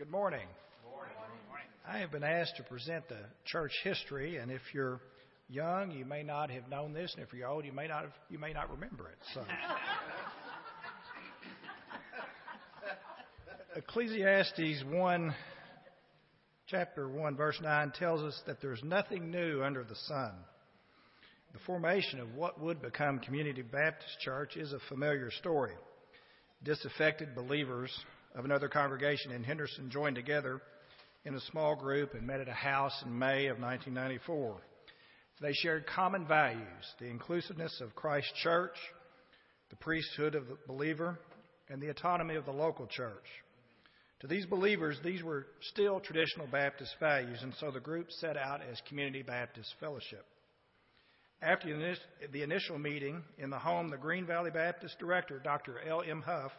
Good morning. Good morning. I have been asked to present the church history, and if you're young, you may not have known this, and if you're old, you may not have, you may not remember it. So, Ecclesiastes one, chapter one, verse nine tells us that there's nothing new under the sun. The formation of what would become Community Baptist Church is a familiar story. Disaffected believers of another congregation in Henderson joined together in a small group and met at a house in May of 1994. They shared common values the inclusiveness of Christ's church, the priesthood of the believer, and the autonomy of the local church. To these believers, these were still traditional Baptist values, and so the group set out as Community Baptist Fellowship. After the initial meeting in the home, the Green Valley Baptist director, Dr. L. M. Huff,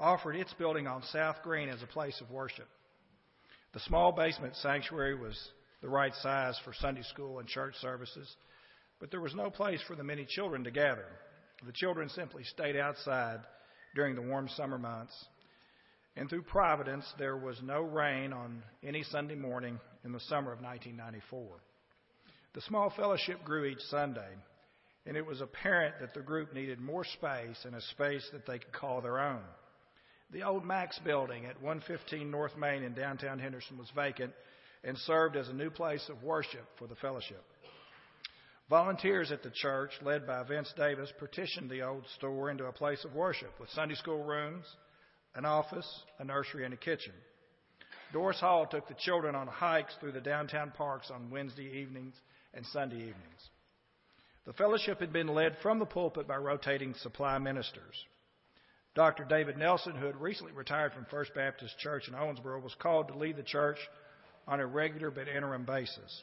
offered its building on South Green as a place of worship. The small basement sanctuary was the right size for Sunday school and church services, but there was no place for the many children to gather. The children simply stayed outside during the warm summer months. And through providence, there was no rain on any Sunday morning in the summer of 1994. The small fellowship grew each Sunday, and it was apparent that the group needed more space and a space that they could call their own. The old Max building at 115 North Main in downtown Henderson was vacant and served as a new place of worship for the fellowship. Volunteers at the church, led by Vince Davis, partitioned the old store into a place of worship with Sunday school rooms, an office, a nursery, and a kitchen. Doris Hall took the children on hikes through the downtown parks on Wednesday evenings and Sunday evenings. The fellowship had been led from the pulpit by rotating supply ministers. Dr. David Nelson, who had recently retired from First Baptist Church in Owensboro, was called to lead the church on a regular but interim basis.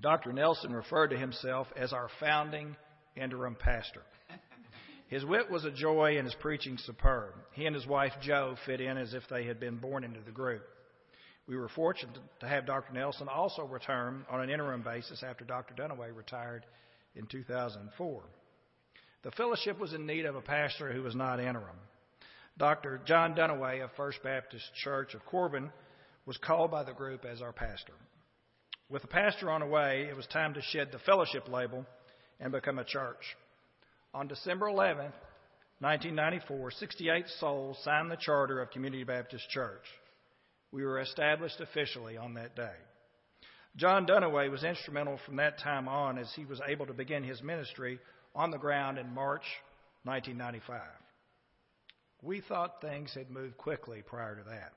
Dr. Nelson referred to himself as our founding interim pastor. His wit was a joy and his preaching superb. He and his wife Jo fit in as if they had been born into the group. We were fortunate to have Dr. Nelson also return on an interim basis after Dr. Dunaway retired in 2004. The fellowship was in need of a pastor who was not interim. Dr. John Dunaway of First Baptist Church of Corbin was called by the group as our pastor. With the pastor on the way, it was time to shed the fellowship label and become a church. On December 11, 1994, 68 souls signed the charter of Community Baptist Church. We were established officially on that day. John Dunaway was instrumental from that time on as he was able to begin his ministry on the ground in March 1995. We thought things had moved quickly prior to that.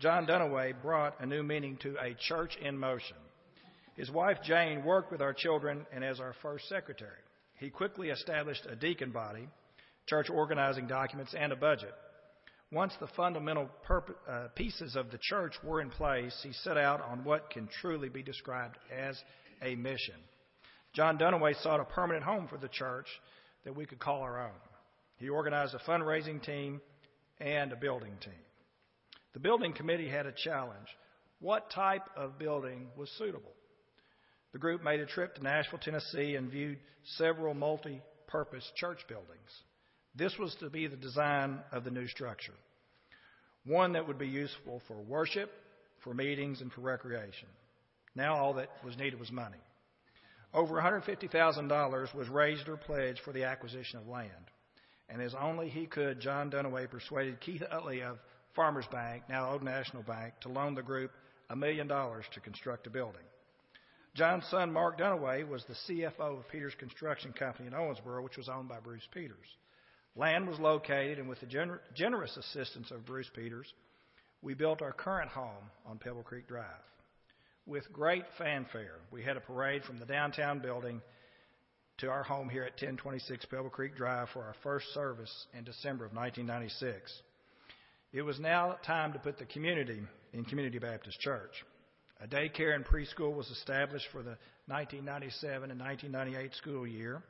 John Dunaway brought a new meaning to a church in motion. His wife Jane worked with our children and as our first secretary. He quickly established a deacon body, church organizing documents, and a budget. Once the fundamental uh, pieces of the church were in place, he set out on what can truly be described as a mission. John Dunaway sought a permanent home for the church that we could call our own. He organized a fundraising team and a building team. The building committee had a challenge. What type of building was suitable? The group made a trip to Nashville, Tennessee, and viewed several multi purpose church buildings. This was to be the design of the new structure one that would be useful for worship, for meetings, and for recreation. Now all that was needed was money. Over $150,000 was raised or pledged for the acquisition of land. And as only he could, John Dunaway persuaded Keith Utley of Farmers Bank, now Old National Bank, to loan the group a million dollars to construct a building. John's son, Mark Dunaway, was the CFO of Peters Construction Company in Owensboro, which was owned by Bruce Peters. Land was located, and with the gener- generous assistance of Bruce Peters, we built our current home on Pebble Creek Drive. With great fanfare, we had a parade from the downtown building to our home here at 1026 Pebble Creek Drive for our first service in December of 1996. It was now time to put the community in Community Baptist Church. A daycare and preschool was established for the 1997 and 1998 school year.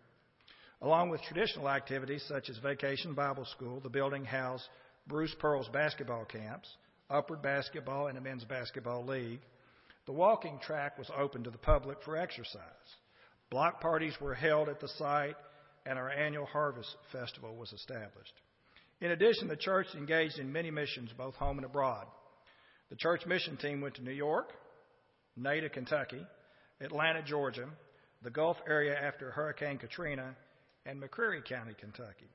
Along with traditional activities such as Vacation Bible School, the building housed Bruce Pearl's basketball camps, Upward Basketball, and a men's basketball league. The walking track was open to the public for exercise. Block parties were held at the site, and our annual Harvest Festival was established. In addition, the church engaged in many missions, both home and abroad. The church mission team went to New York, Nada, Kentucky, Atlanta, Georgia, the Gulf area after Hurricane Katrina, and McCreary County, Kentucky.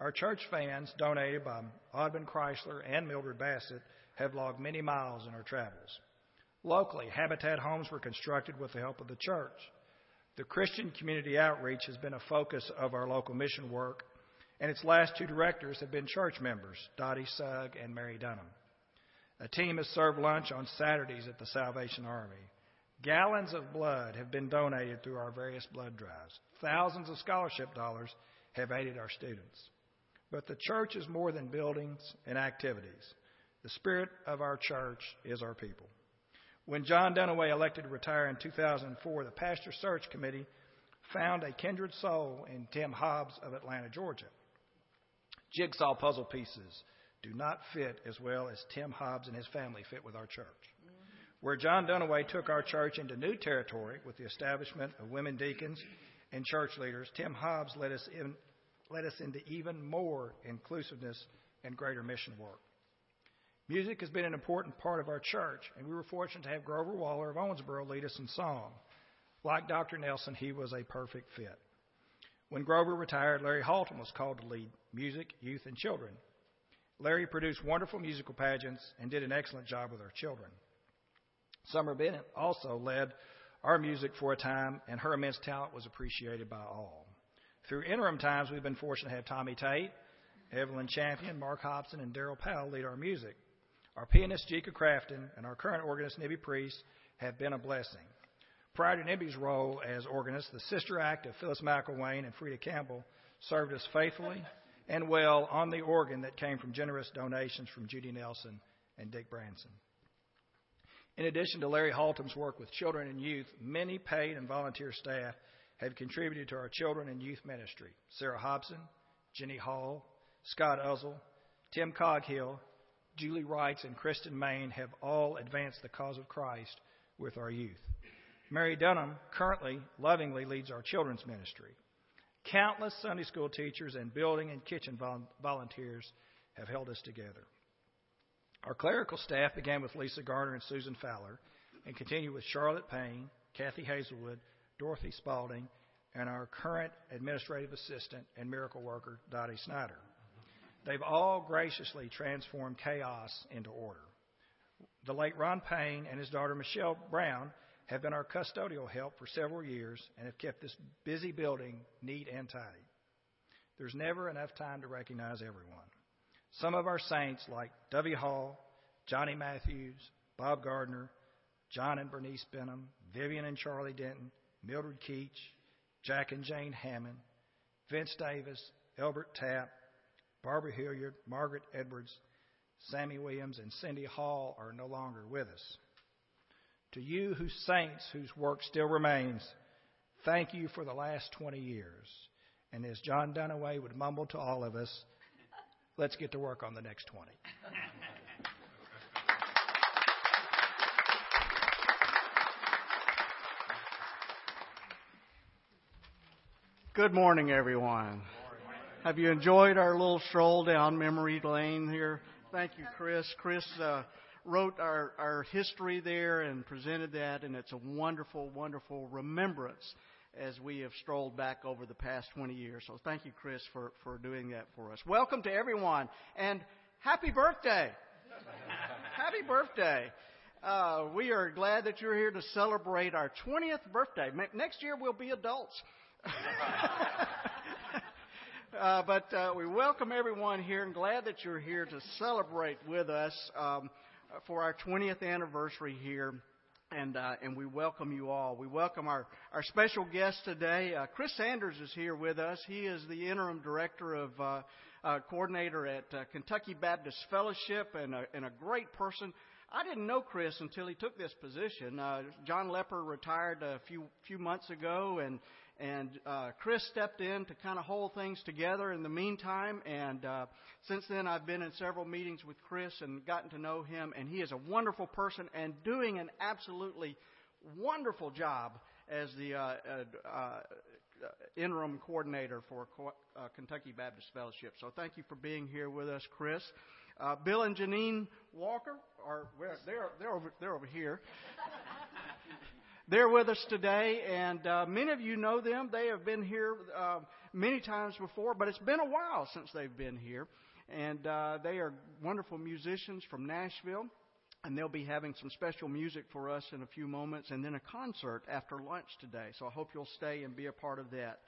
Our church fans, donated by Audubon Chrysler and Mildred Bassett, have logged many miles in our travels. Locally, Habitat homes were constructed with the help of the church. The Christian community outreach has been a focus of our local mission work, and its last two directors have been church members, Dottie Sugg and Mary Dunham. A team has served lunch on Saturdays at the Salvation Army. Gallons of blood have been donated through our various blood drives. Thousands of scholarship dollars have aided our students. But the church is more than buildings and activities. The spirit of our church is our people. When John Dunaway elected to retire in 2004, the Pastor Search Committee found a kindred soul in Tim Hobbs of Atlanta, Georgia. Jigsaw puzzle pieces do not fit as well as Tim Hobbs and his family fit with our church. Where John Dunaway took our church into new territory with the establishment of women deacons and church leaders, Tim Hobbs led us, in, led us into even more inclusiveness and greater mission work. Music has been an important part of our church, and we were fortunate to have Grover Waller of Owensboro lead us in song. Like Dr. Nelson, he was a perfect fit. When Grover retired, Larry Halton was called to lead music, youth, and children. Larry produced wonderful musical pageants and did an excellent job with our children. Summer Bennett also led our music for a time, and her immense talent was appreciated by all. Through interim times, we've been fortunate to have Tommy Tate, Evelyn Champion, Mark Hobson, and Daryl Powell lead our music. Our pianist, Jika Crafton, and our current organist, Nibby Priest, have been a blessing. Prior to Nibby's role as organist, the sister act of Phyllis McElwain and Frida Campbell served us faithfully and well on the organ that came from generous donations from Judy Nelson and Dick Branson. In addition to Larry Halton's work with children and youth, many paid and volunteer staff have contributed to our children and youth ministry. Sarah Hobson, Jenny Hall, Scott Uzzle, Tim Coghill, Julie Wrights, and Kristen Main have all advanced the cause of Christ with our youth. Mary Dunham currently lovingly leads our children's ministry. Countless Sunday school teachers and building and kitchen volunteers have held us together. Our clerical staff began with Lisa Garner and Susan Fowler and continue with Charlotte Payne, Kathy Hazelwood, Dorothy Spalding, and our current administrative assistant and miracle worker, Dottie Snyder. They've all graciously transformed chaos into order. The late Ron Payne and his daughter Michelle Brown have been our custodial help for several years and have kept this busy building neat and tidy. There's never enough time to recognize everyone. Some of our saints, like Dovey Hall, Johnny Matthews, Bob Gardner, John and Bernice Benham, Vivian and Charlie Denton, Mildred Keach, Jack and Jane Hammond, Vince Davis, Elbert Tapp, Barbara Hilliard, Margaret Edwards, Sammy Williams, and Cindy Hall are no longer with us. To you, whose saints, whose work still remains, thank you for the last 20 years. And as John Dunaway would mumble to all of us, let's get to work on the next 20. Good morning, everyone. Have you enjoyed our little stroll down memory lane here? Thank you, Chris. Chris uh, wrote our, our history there and presented that, and it's a wonderful, wonderful remembrance as we have strolled back over the past 20 years. So thank you, Chris, for, for doing that for us. Welcome to everyone, and happy birthday! happy birthday! Uh, we are glad that you're here to celebrate our 20th birthday. Next year we'll be adults. uh, but uh, we welcome everyone here and glad that you're here to celebrate with us um, for our 20th anniversary here and uh, and we welcome you all. We welcome our our special guest today. Uh, Chris Sanders is here with us. He is the interim director of uh, coordinator at Kentucky Baptist Fellowship and a, and a great person. I didn't know Chris until he took this position. Uh, John Lepper retired a few few months ago, and and uh, Chris stepped in to kind of hold things together in the meantime. And uh, since then, I've been in several meetings with Chris and gotten to know him. And he is a wonderful person and doing an absolutely wonderful job as the uh, uh, interim coordinator for uh, Kentucky Baptist Fellowship. So thank you for being here with us, Chris. Uh, Bill and Janine Walker are where they're they're over they're over here. They're with us today, and uh, many of you know them. They have been here uh, many times before, but it's been a while since they've been here. And uh, they are wonderful musicians from Nashville and they'll be having some special music for us in a few moments, and then a concert after lunch today. So I hope you'll stay and be a part of that.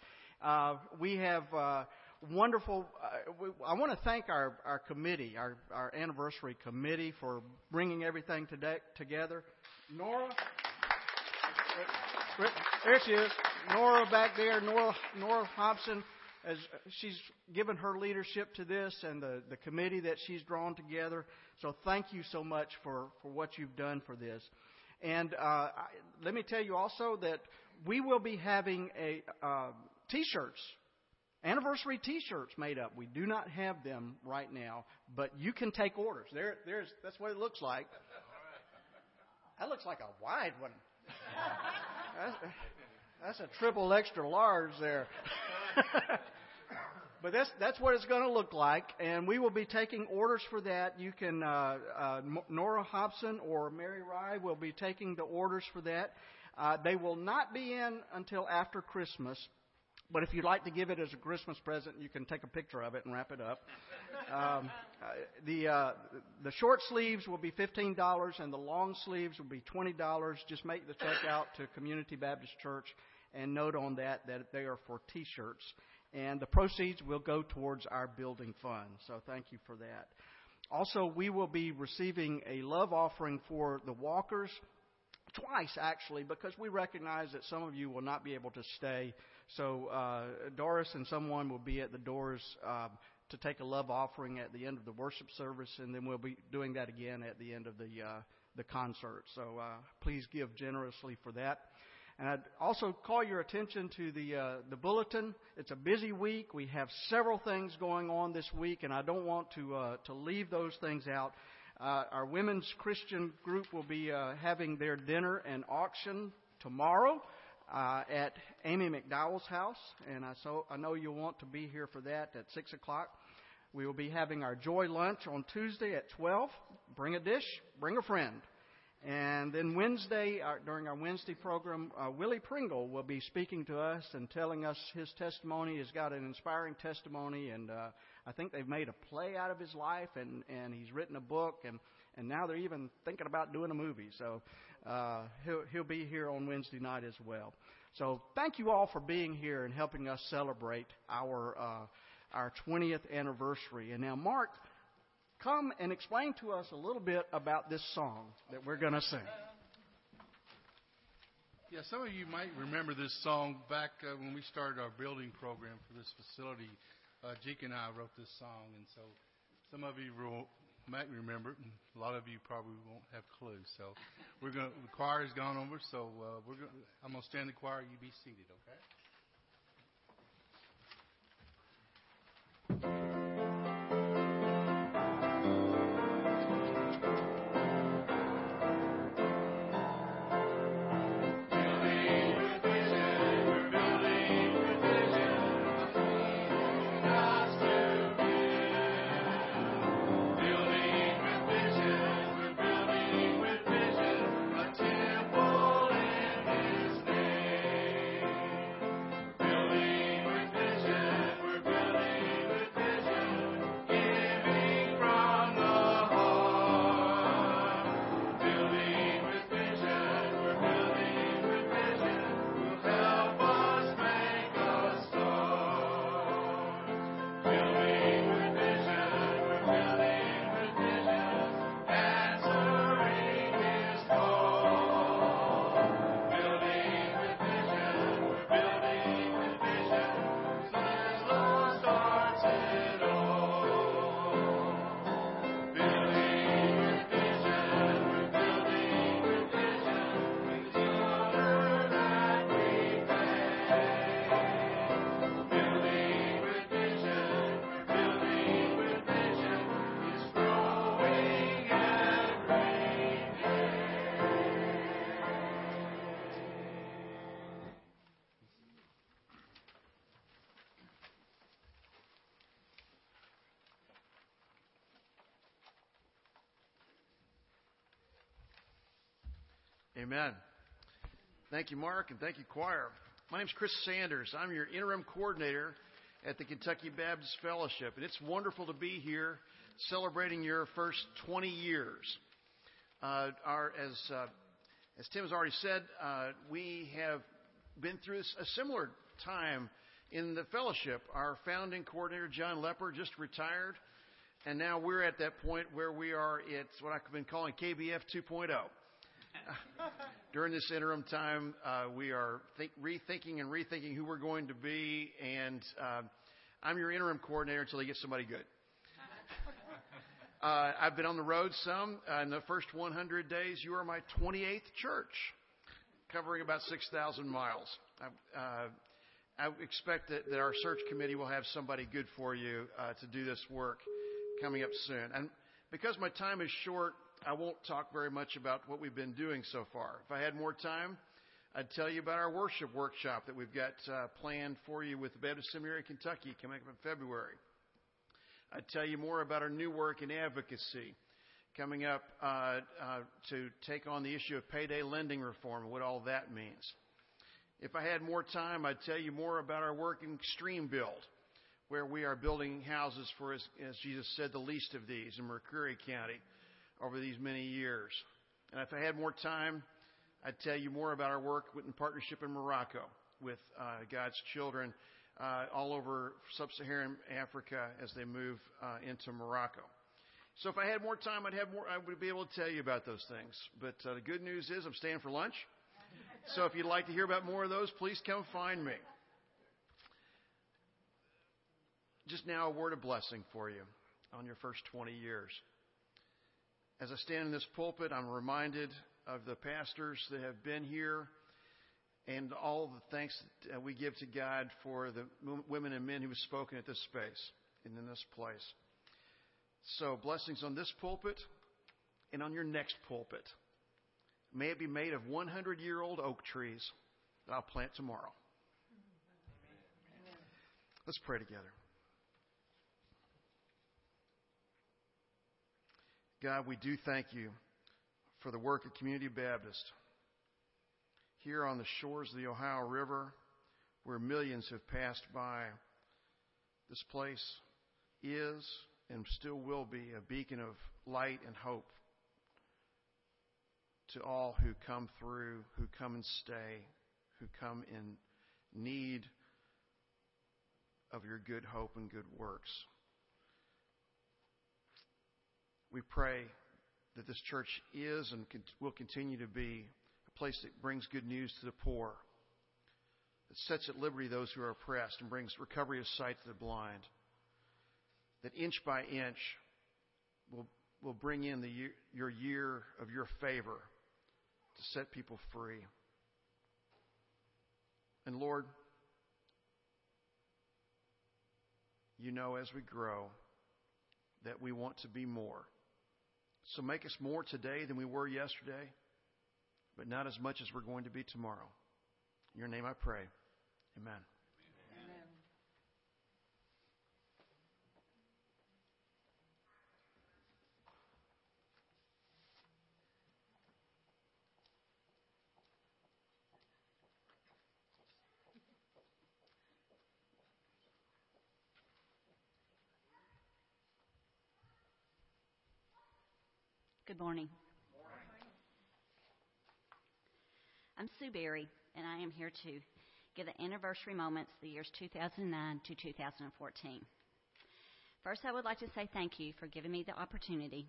Uh, we have uh, wonderful. Uh, I want to thank our our committee, our our anniversary committee, for bringing everything today, together. Nora, there she is. Nora back there. Nora Nora Hobson as she's given her leadership to this and the, the committee that she's drawn together. So thank you so much for, for what you've done for this. And uh, I, let me tell you also that we will be having a uh, t-shirts, anniversary t-shirts made up. We do not have them right now, but you can take orders. There, there's that's what it looks like. That looks like a wide one. That's, that's a triple extra large there. But that's that's what it's going to look like, and we will be taking orders for that. You can uh, uh, Nora Hobson or Mary Rye will be taking the orders for that. Uh, they will not be in until after Christmas. But if you'd like to give it as a Christmas present, you can take a picture of it and wrap it up. Um, the uh, the short sleeves will be fifteen dollars, and the long sleeves will be twenty dollars. Just make the check out to Community Baptist Church, and note on that that they are for T-shirts and the proceeds will go towards our building fund. So thank you for that. Also, we will be receiving a love offering for the walkers twice actually because we recognize that some of you will not be able to stay. So uh, Doris and someone will be at the doors um, to take a love offering at the end of the worship service, and then we'll be doing that again at the end of the uh, the concert. So uh, please give generously for that. And I'd also call your attention to the uh, the bulletin. It's a busy week. We have several things going on this week, and I don't want to uh, to leave those things out. Uh, our women's Christian group will be uh, having their dinner and auction tomorrow uh, at Amy McDowell's house, and I so I know you'll want to be here for that at six o'clock. We will be having our joy lunch on Tuesday at twelve. Bring a dish, bring a friend. And then Wednesday, uh, during our Wednesday program, uh, Willie Pringle will be speaking to us and telling us his testimony. He's got an inspiring testimony, and uh, I think they've made a play out of his life, and, and he's written a book, and, and now they're even thinking about doing a movie. So uh, he'll, he'll be here on Wednesday night as well. So thank you all for being here and helping us celebrate our uh, our 20th anniversary. And now, Mark come and explain to us a little bit about this song that we're going to sing. Yeah, some of you might remember this song back uh, when we started our building program for this facility. Uh, Jake and I wrote this song, and so some of you might remember it, and a lot of you probably won't have clues. So we're going. The choir has gone over, so uh, we're going. I'm going to stand the choir. You be seated, okay? Amen. Thank you, Mark, and thank you, choir. My name is Chris Sanders. I'm your interim coordinator at the Kentucky Baptist Fellowship, and it's wonderful to be here celebrating your first 20 years. Uh, our, as, uh, as Tim has already said, uh, we have been through a similar time in the fellowship. Our founding coordinator, John Lepper, just retired, and now we're at that point where we are, it's what I've been calling KBF 2.0. During this interim time, uh, we are think, rethinking and rethinking who we're going to be, and uh, I'm your interim coordinator until they get somebody good. Uh, I've been on the road some. Uh, in the first 100 days, you are my 28th church, covering about 6,000 miles. I, uh, I expect that, that, our search committee will have somebody good for you uh, to do this work coming up soon. And because my time is short, I won't talk very much about what we've been doing so far. If I had more time, I'd tell you about our worship workshop that we've got uh, planned for you with the Baptist Seminary, Kentucky, coming up in February. I'd tell you more about our new work in advocacy coming up uh, uh, to take on the issue of payday lending reform and what all that means. If I had more time, I'd tell you more about our work in Stream Build, where we are building houses for, as, as Jesus said, the least of these in McCreary County over these many years. And if I had more time, I'd tell you more about our work in partnership in Morocco with uh, God's children uh, all over sub-Saharan Africa as they move uh, into Morocco. So if I had more time, I'd have more. I would be able to tell you about those things. But uh, the good news is I'm staying for lunch. So if you'd like to hear about more of those, please come find me. Just now, a word of blessing for you on your first 20 years. As I stand in this pulpit, I'm reminded of the pastors that have been here and all the thanks that we give to God for the women and men who have spoken at this space and in this place. So, blessings on this pulpit and on your next pulpit. May it be made of 100 year old oak trees that I'll plant tomorrow. Let's pray together. God, we do thank you for the work of Community Baptist here on the shores of the Ohio River, where millions have passed by. This place is and still will be a beacon of light and hope to all who come through, who come and stay, who come in need of your good hope and good works. We pray that this church is and will continue to be a place that brings good news to the poor, that sets at liberty those who are oppressed, and brings recovery of sight to the blind, that inch by inch will, will bring in the year, your year of your favor to set people free. And Lord, you know as we grow that we want to be more. So make us more today than we were yesterday but not as much as we're going to be tomorrow. In your name I pray. Amen. Good morning. I'm Sue Berry, and I am here to give the anniversary moments the years 2009 to 2014. First, I would like to say thank you for giving me the opportunity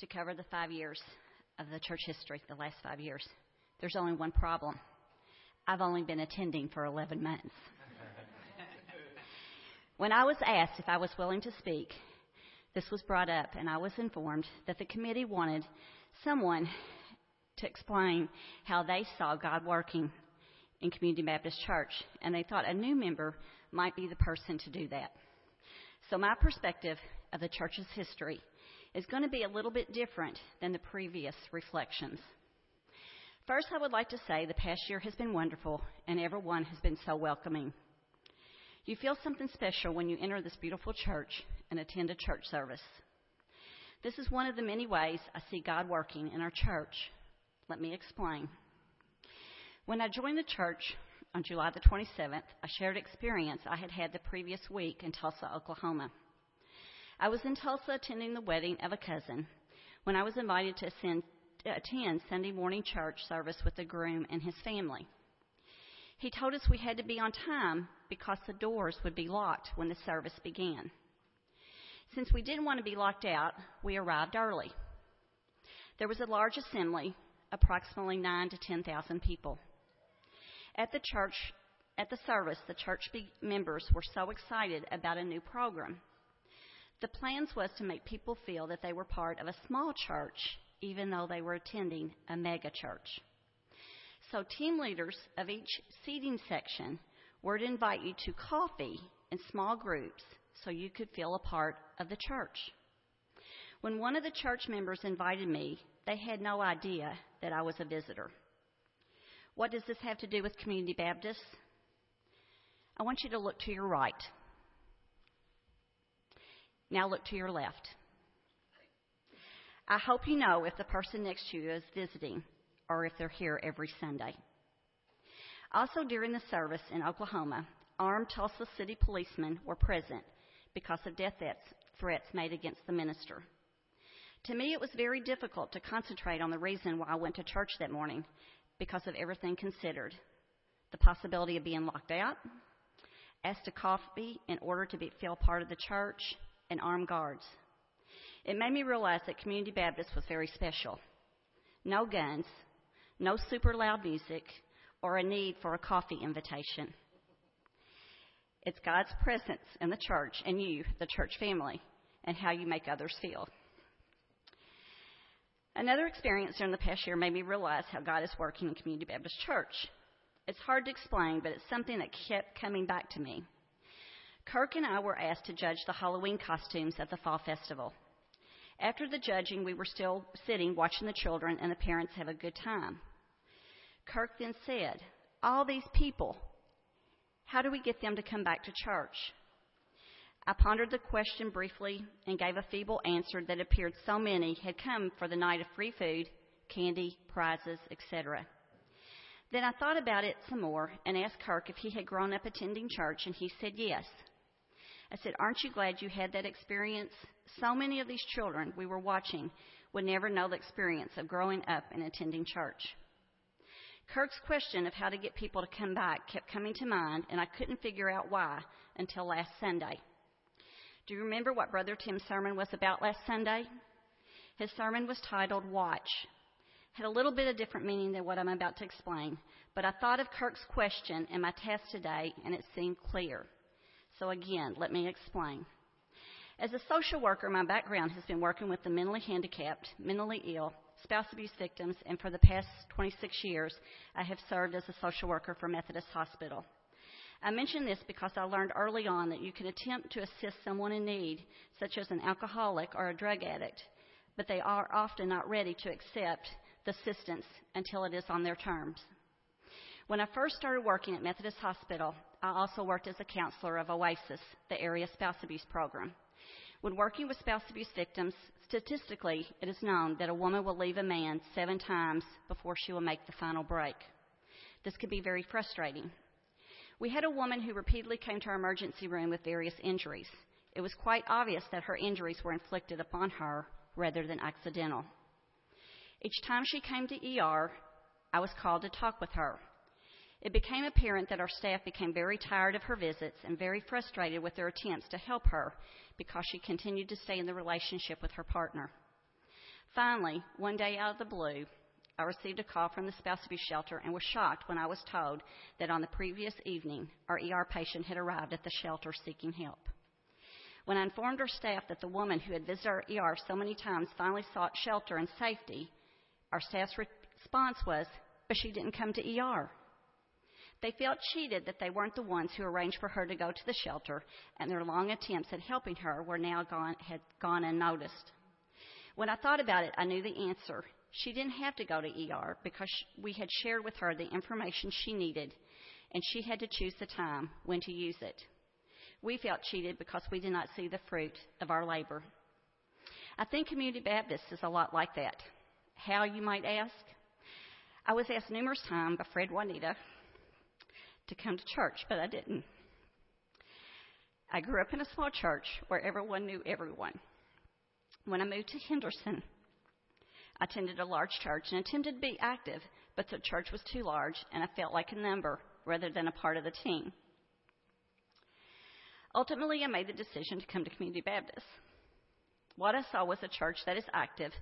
to cover the five years of the church history, the last five years. There's only one problem. I've only been attending for 11 months. when I was asked if I was willing to speak, this was brought up, and I was informed that the committee wanted someone to explain how they saw God working in Community Baptist Church, and they thought a new member might be the person to do that. So, my perspective of the church's history is going to be a little bit different than the previous reflections. First, I would like to say the past year has been wonderful, and everyone has been so welcoming. You feel something special when you enter this beautiful church and attend a church service. This is one of the many ways I see God working in our church Let me explain. When I joined the church on July the 27th, I shared an experience I had had the previous week in Tulsa, Oklahoma. I was in Tulsa attending the wedding of a cousin when I was invited to attend Sunday morning church service with the groom and his family. He told us we had to be on time because the doors would be locked when the service began. Since we didn't want to be locked out, we arrived early. There was a large assembly, approximately 9 to 10,000 people. At the church, at the service, the church members were so excited about a new program. The plans was to make people feel that they were part of a small church even though they were attending a mega church. So team leaders of each seating section were to invite you to coffee in small groups so you could feel a part of the church. When one of the church members invited me, they had no idea that I was a visitor. What does this have to do with Community Baptist? I want you to look to your right. Now look to your left. I hope you know if the person next to you is visiting or if they're here every Sunday. Also, during the service in Oklahoma, armed Tulsa City policemen were present because of death threats made against the minister. To me, it was very difficult to concentrate on the reason why I went to church that morning because of everything considered the possibility of being locked out, asked to coffee in order to be, feel part of the church, and armed guards. It made me realize that Community Baptist was very special. No guns, no super loud music, or a need for a coffee invitation. It's God's presence in the church and you, the church family, and how you make others feel. Another experience during the past year made me realize how God is working in Community Baptist Church. It's hard to explain, but it's something that kept coming back to me. Kirk and I were asked to judge the Halloween costumes at the Fall Festival. After the judging, we were still sitting watching the children and the parents have a good time. Kirk then said, All these people, how do we get them to come back to church? I pondered the question briefly and gave a feeble answer that appeared so many had come for the night of free food, candy, prizes, etc. Then I thought about it some more and asked Kirk if he had grown up attending church, and he said yes. I said, Aren't you glad you had that experience? So many of these children we were watching would never know the experience of growing up and attending church. Kirk's question of how to get people to come back kept coming to mind, and I couldn't figure out why until last Sunday. Do you remember what Brother Tim's sermon was about last Sunday? His sermon was titled Watch. Had a little bit of different meaning than what I'm about to explain, but I thought of Kirk's question and my test today, and it seemed clear. So again, let me explain. As a social worker, my background has been working with the mentally handicapped, mentally ill, spouse abuse victims, and for the past 26 years, I have served as a social worker for Methodist Hospital. I mention this because I learned early on that you can attempt to assist someone in need, such as an alcoholic or a drug addict, but they are often not ready to accept the assistance until it is on their terms. When I first started working at Methodist Hospital, I also worked as a counselor of OASIS, the area spouse abuse program. When working with spouse abuse victims, statistically, it is known that a woman will leave a man seven times before she will make the final break. This can be very frustrating. We had a woman who repeatedly came to our emergency room with various injuries. It was quite obvious that her injuries were inflicted upon her rather than accidental. Each time she came to ER, I was called to talk with her. It became apparent that our staff became very tired of her visits and very frustrated with their attempts to help her because she continued to stay in the relationship with her partner. Finally, one day out of the blue, I received a call from the spouse abuse shelter and was shocked when I was told that on the previous evening, our ER patient had arrived at the shelter seeking help. When I informed our staff that the woman who had visited our ER so many times finally sought shelter and safety, our staff's response was, but she didn't come to ER. They felt cheated that they weren't the ones who arranged for her to go to the shelter, and their long attempts at helping her were now gone, had gone unnoticed. When I thought about it, I knew the answer. She didn't have to go to ER because we had shared with her the information she needed, and she had to choose the time when to use it. We felt cheated because we did not see the fruit of our labor. I think Community Baptist is a lot like that. How, you might ask? I was asked numerous times by Fred Juanita to come to church, but I didn't. I grew up in a small church where everyone knew everyone. When I moved to Henderson, I attended a large church and attempted to be active, but the church was too large and I felt like a number rather than a part of the team. Ultimately, I made the decision to come to Community Baptist. What I saw was a church that is active,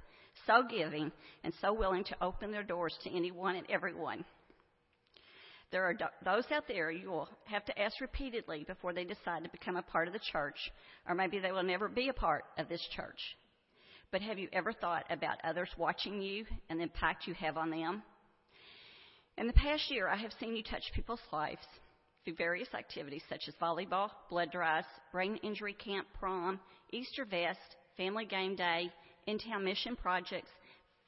so giving, and so willing to open their doors to anyone and everyone. There are those out there you will have to ask repeatedly before they decide to become a part of the church, or maybe they will never be a part of this church. But have you ever thought about others watching you and the impact you have on them? In the past year, I have seen you touch people's lives through various activities such as volleyball, blood drives, brain injury camp, prom, Easter fest, family game day, in town mission projects,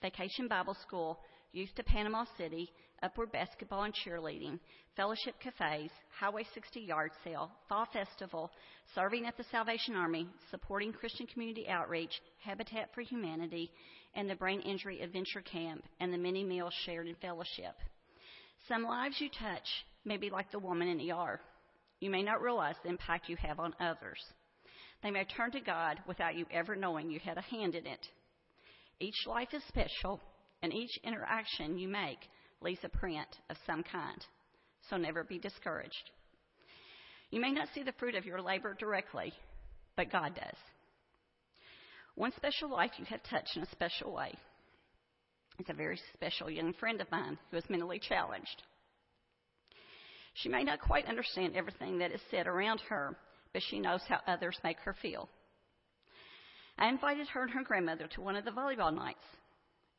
vacation Bible school, youth to Panama City, upward basketball and cheerleading, fellowship cafes, Highway 60 yard sale, fall festival, serving at the Salvation Army, supporting Christian community outreach, Habitat for Humanity, and the Brain Injury Adventure Camp, and the many meals shared in fellowship. Some lives you touch may be like the woman in ER. You may not realize the impact you have on others. They may turn to God without you ever knowing you had a hand in it. Each life is special, and each interaction you make leaves a print of some kind. So never be discouraged. You may not see the fruit of your labor directly, but God does. One special life you have touched in a special way is a very special young friend of mine who is mentally challenged. She may not quite understand everything that is said around her, but she knows how others make her feel. I invited her and her grandmother to one of the volleyball nights.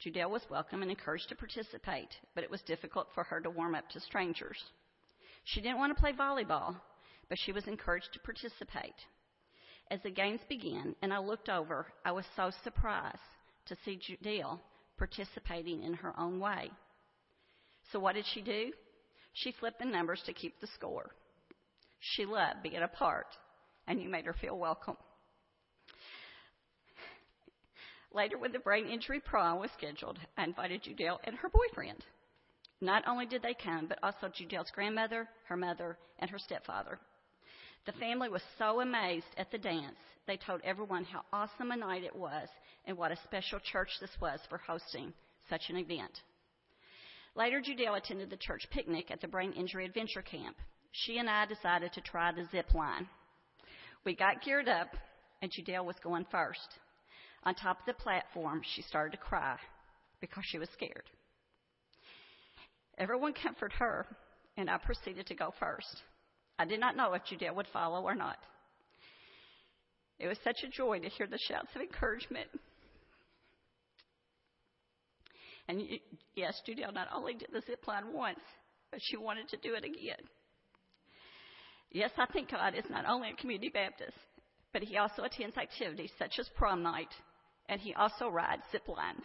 Judelle was welcome and encouraged to participate, but it was difficult for her to warm up to strangers. She didn't want to play volleyball, but she was encouraged to participate. As the games began and I looked over, I was so surprised to see Judelle participating in her own way. So what did she do? She flipped the numbers to keep the score. She loved being a part, and you made her feel welcome. Later, when the brain injury prom was scheduled, I invited Judelle and her boyfriend. Not only did they come, but also Judelle's grandmother, her mother, and her stepfather. The family was so amazed at the dance, they told everyone how awesome a night it was and what a special church this was for hosting such an event. Later, Judelle attended the church picnic at the Brain Injury Adventure Camp. She and I decided to try the zip line. We got geared up, and Judelle was going first. On top of the platform, she started to cry because she was scared. Everyone comforted her, and I proceeded to go first. I did not know if Judelle would follow or not. It was such a joy to hear the shouts of encouragement. And yes, Judelle not only did the zip line once, but she wanted to do it again. Yes, I think God is not only a community Baptist, but He also attends activities such as prom night and he also rides zip lines.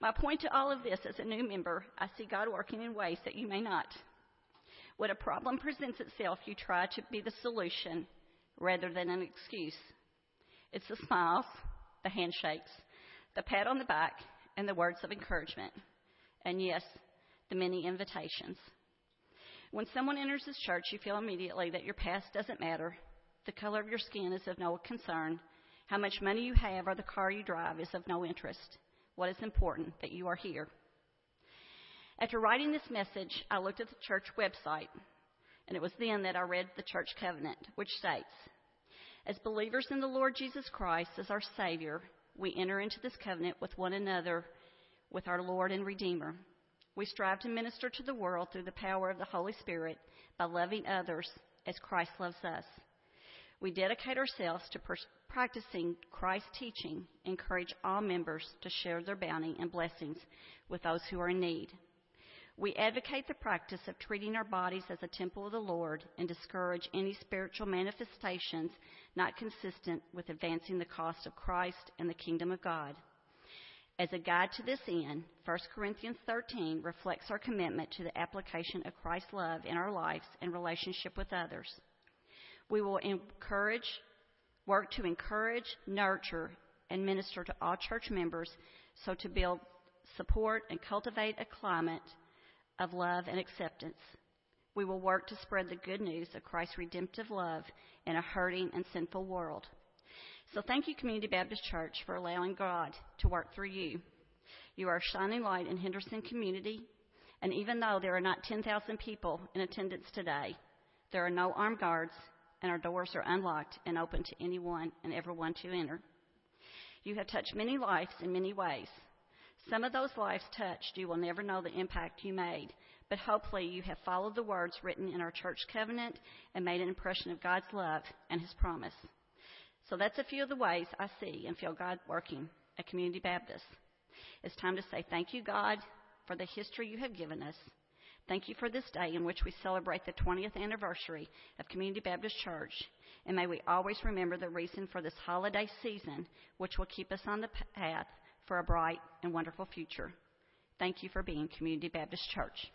My point to all of this as a new member, I see God working in ways that you may not. When a problem presents itself, you try to be the solution rather than an excuse. It's the smiles, the handshakes, the pat on the back, and the words of encouragement. And yes, the many invitations. When someone enters this church, you feel immediately that your past doesn't matter, the color of your skin is of no concern, how much money you have or the car you drive is of no interest. What is important that you are here. After writing this message, I looked at the church website, and it was then that I read the church covenant, which states, As believers in the Lord Jesus Christ as our Savior, we enter into this covenant with one another, with our Lord and Redeemer. We strive to minister to the world through the power of the Holy Spirit by loving others as Christ loves us. We dedicate ourselves to practicing Christ's teaching, encourage all members to share their bounty and blessings with those who are in need. We advocate the practice of treating our bodies as a temple of the Lord and discourage any spiritual manifestations not consistent with advancing the cause of Christ and the kingdom of God. As a guide to this end, 1 Corinthians 13 reflects our commitment to the application of Christ's love in our lives and relationship with others. We will encourage work to encourage, nurture, and minister to all church members so to build support, and cultivate a climate of love and acceptance. We will work to spread the good news of Christ's redemptive love in a hurting and sinful world. So thank you, Community Baptist Church, for allowing God to work through you. You are a shining light in Henderson community, and even though there are not 10,000 people in attendance today, there are no armed guards, and our doors are unlocked and open to anyone and everyone to enter. You have touched many lives in many ways. Some of those lives touched, you will never know the impact you made, but hopefully you have followed the words written in our church covenant and made an impression of God's love and His promise. So that's a few of the ways I see and feel God working at Community Baptist. It's time to say thank you, God, for the history you have given us. Thank you for this day in which we celebrate the 20th anniversary of Community Baptist Church. And may we always remember the reason for this holiday season, which will keep us on the path for a bright and wonderful future. Thank you for being Community Baptist Church.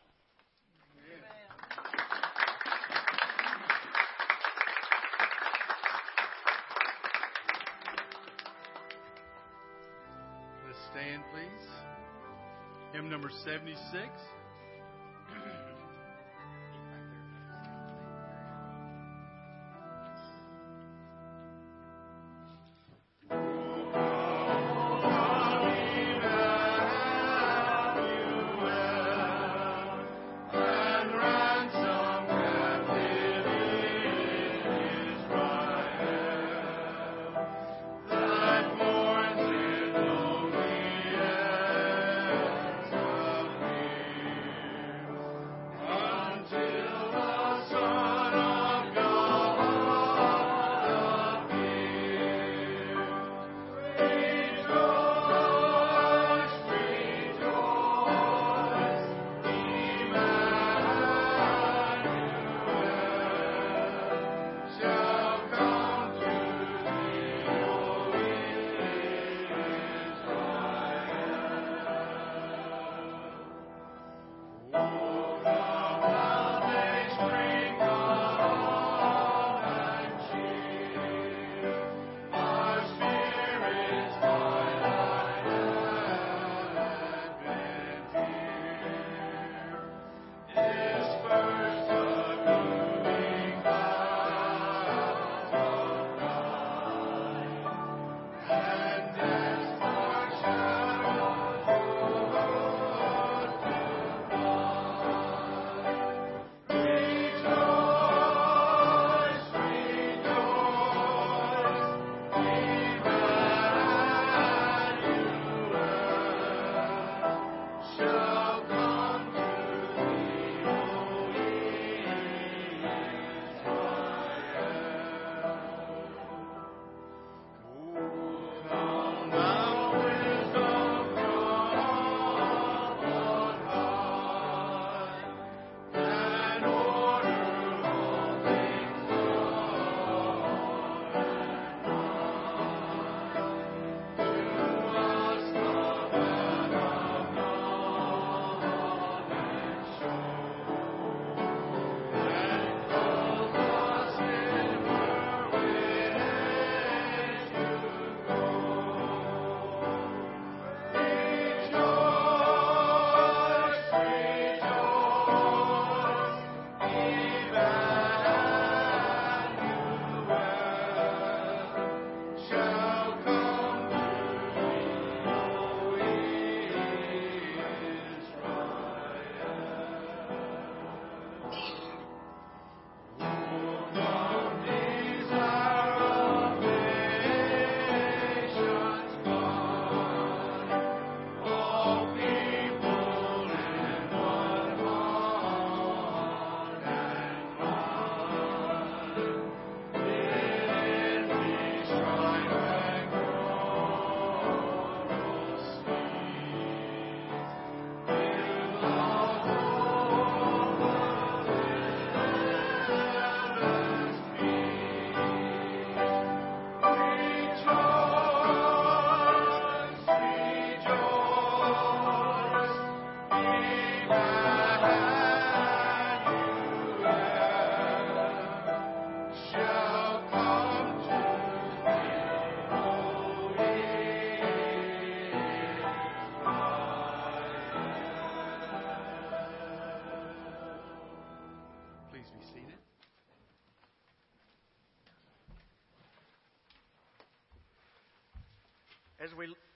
Stand, please. Hymn number 76.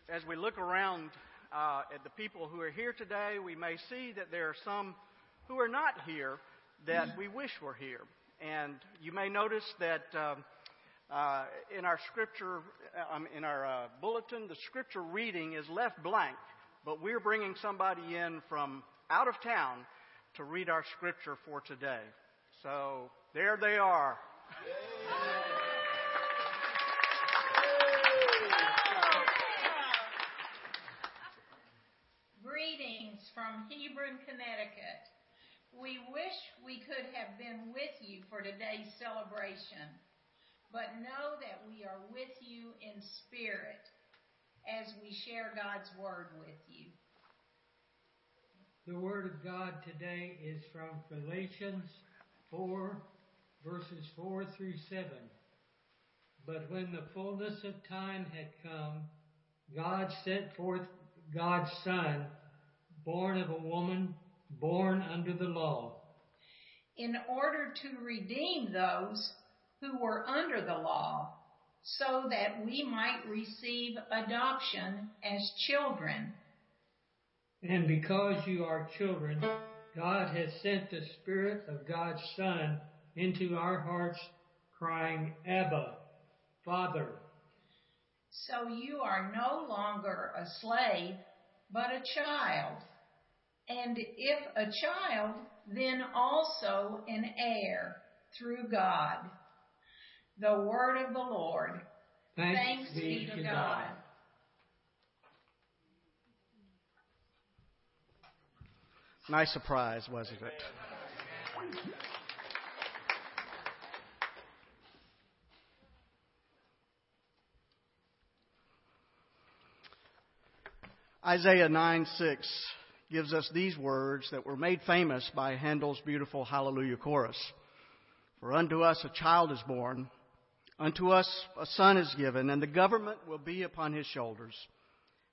As we look around uh, at the people who are here today, we may see that there are some who are not here that we wish were here. And you may notice that um, uh, in our scripture, um, in our uh, bulletin, the scripture reading is left blank, but we're bringing somebody in from out of town to read our scripture for today. So there they are. Greetings from Hebron, Connecticut. We wish we could have been with you for today's celebration, but know that we are with you in spirit as we share God's word with you. The word of God today is from Galatians 4, verses 4 through 7. But when the fullness of time had come, God sent forth God's Son, born of a woman, born under the law. In order to redeem those who were under the law, so that we might receive adoption as children. And because you are children, God has sent the Spirit of God's Son into our hearts, crying, Abba, Father. So you are no longer a slave, but a child. And if a child, then also an heir through God. The word of the Lord. Thanks, Thanks be to God. God. Nice surprise, wasn't it? Isaiah 9 6 gives us these words that were made famous by Handel's beautiful Hallelujah chorus. For unto us a child is born, unto us a son is given, and the government will be upon his shoulders.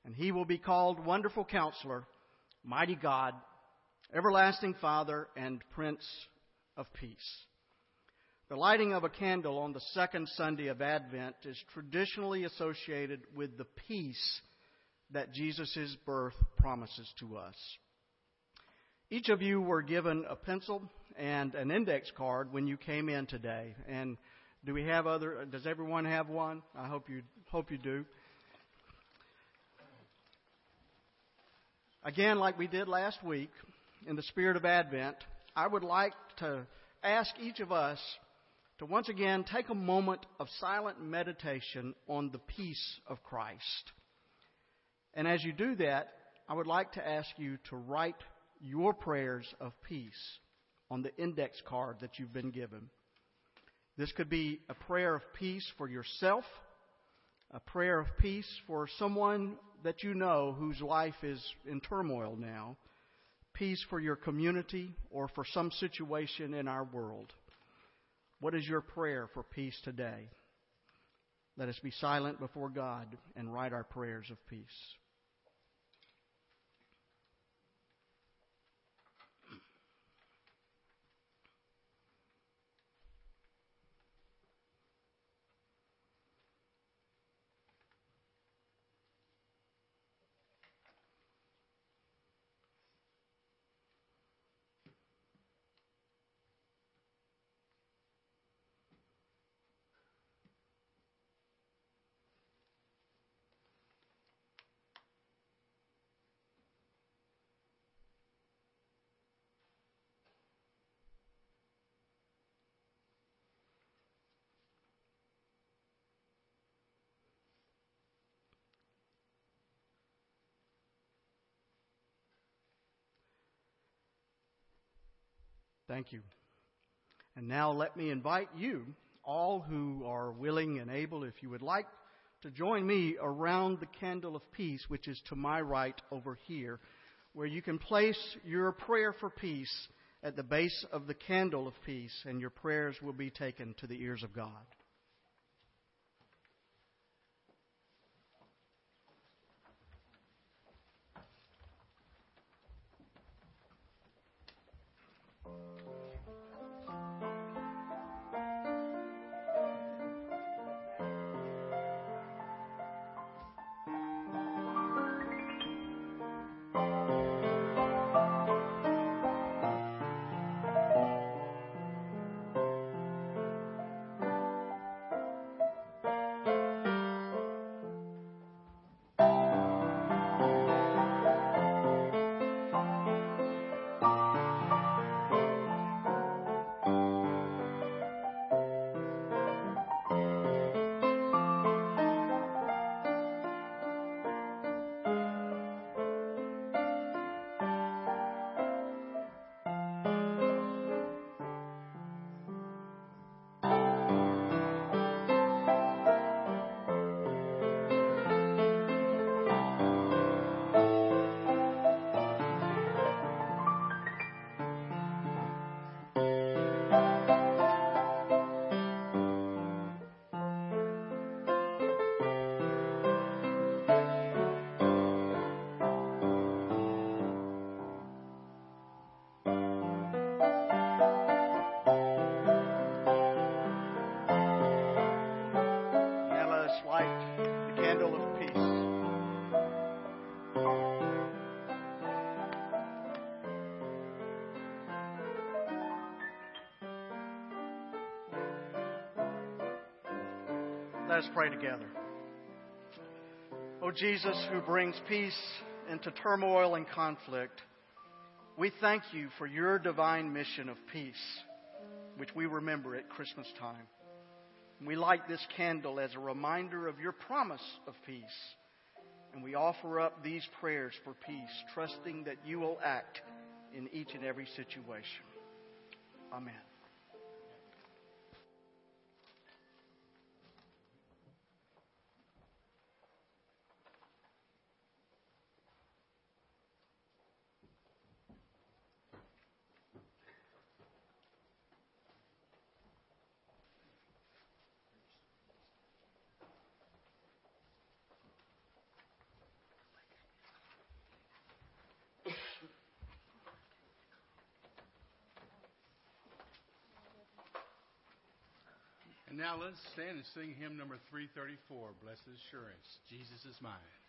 And he will be called Wonderful Counselor, Mighty God, Everlasting Father, and Prince of Peace. The lighting of a candle on the second Sunday of Advent is traditionally associated with the peace that Jesus' birth promises to us. Each of you were given a pencil and an index card when you came in today. And do we have other does everyone have one? I hope you hope you do. Again, like we did last week, in the spirit of Advent, I would like to ask each of us to once again take a moment of silent meditation on the peace of Christ. And as you do that, I would like to ask you to write your prayers of peace on the index card that you've been given. This could be a prayer of peace for yourself, a prayer of peace for someone that you know whose life is in turmoil now, peace for your community, or for some situation in our world. What is your prayer for peace today? Let us be silent before God and write our prayers of peace. Thank you. And now let me invite you, all who are willing and able, if you would like to join me around the candle of peace, which is to my right over here, where you can place your prayer for peace at the base of the candle of peace, and your prayers will be taken to the ears of God. Let us pray together. O Jesus, who brings peace into turmoil and conflict, we thank you for your divine mission of peace, which we remember at Christmas time. We light this candle as a reminder of your promise of peace. And we offer up these prayers for peace, trusting that you will act in each and every situation. Amen. Now let's stand and sing hymn number 334, Blessed Assurance, Jesus is mine.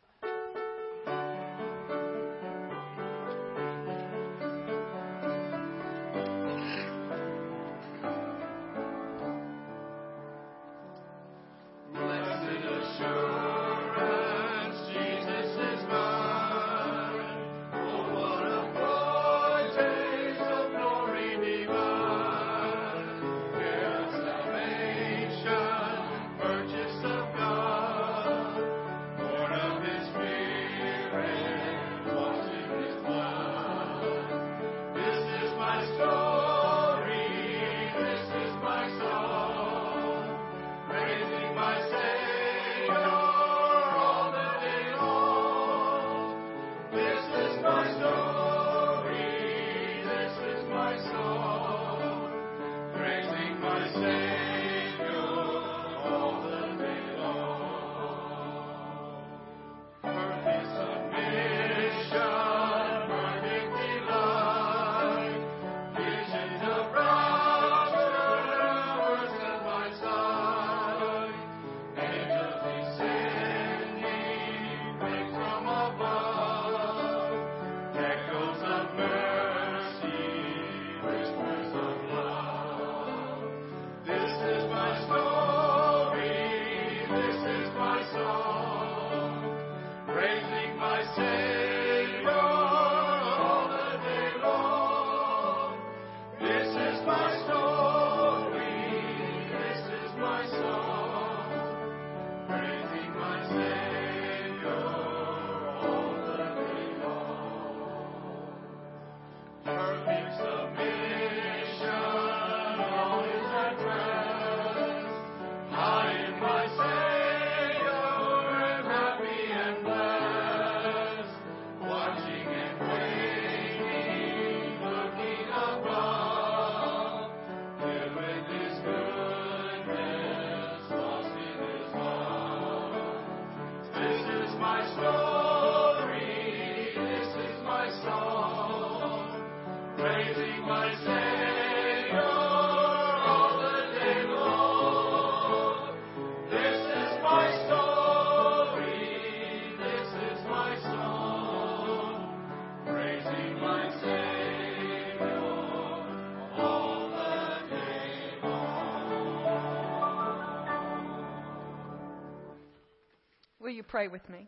Pray with me?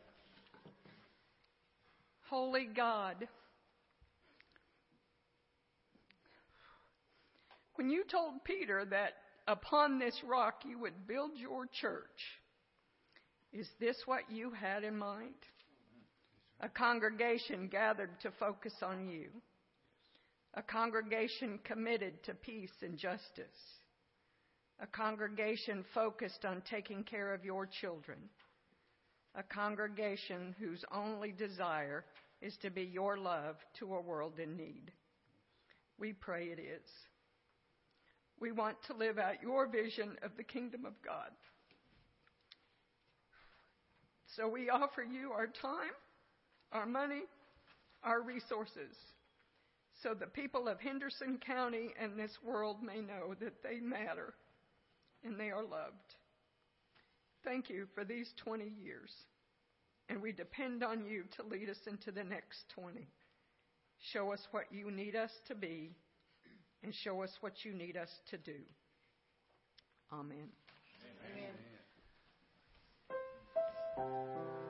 Holy God, when you told Peter that upon this rock you would build your church, is this what you had in mind? A congregation gathered to focus on you. A congregation committed to peace and justice. A congregation focused on taking care of your children a congregation whose only desire is to be your love to a world in need. We pray it is. We want to live out your vision of the kingdom of God. So we offer you our time, our money, our resources, so the people of Henderson County and this world may know that they matter and they are loved. Thank you for these 20 years. And we depend on you to lead us into the next 20. Show us what you need us to be, and show us what you need us to do. Amen. Amen.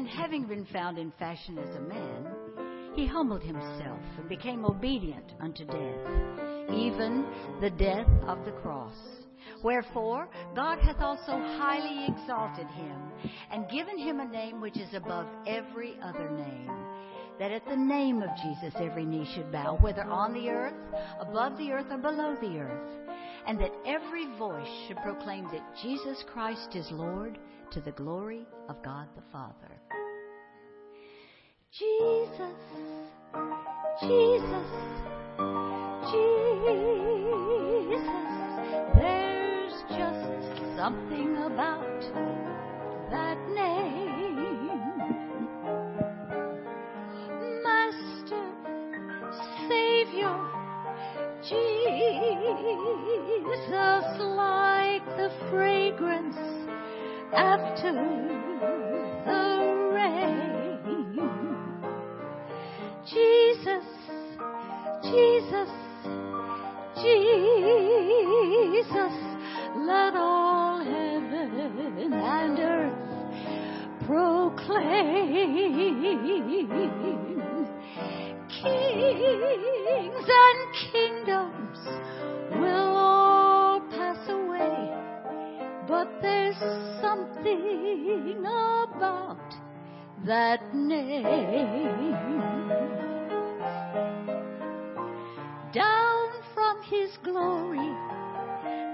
And having been found in fashion as a man, he humbled himself and became obedient unto death, even the death of the cross. Wherefore, God hath also highly exalted him, and given him a name which is above every other name, that at the name of Jesus every knee should bow, whether on the earth, above the earth, or below the earth, and that every voice should proclaim that Jesus Christ is Lord to the glory of God the Father. Jesus, Jesus, Jesus, there's just something about that name. Master, Savior, Jesus, like the fragrance after the Jesus, Jesus, let all heaven and earth proclaim. Kings and kingdoms will all pass away, but there's something about that name. Down from his glory,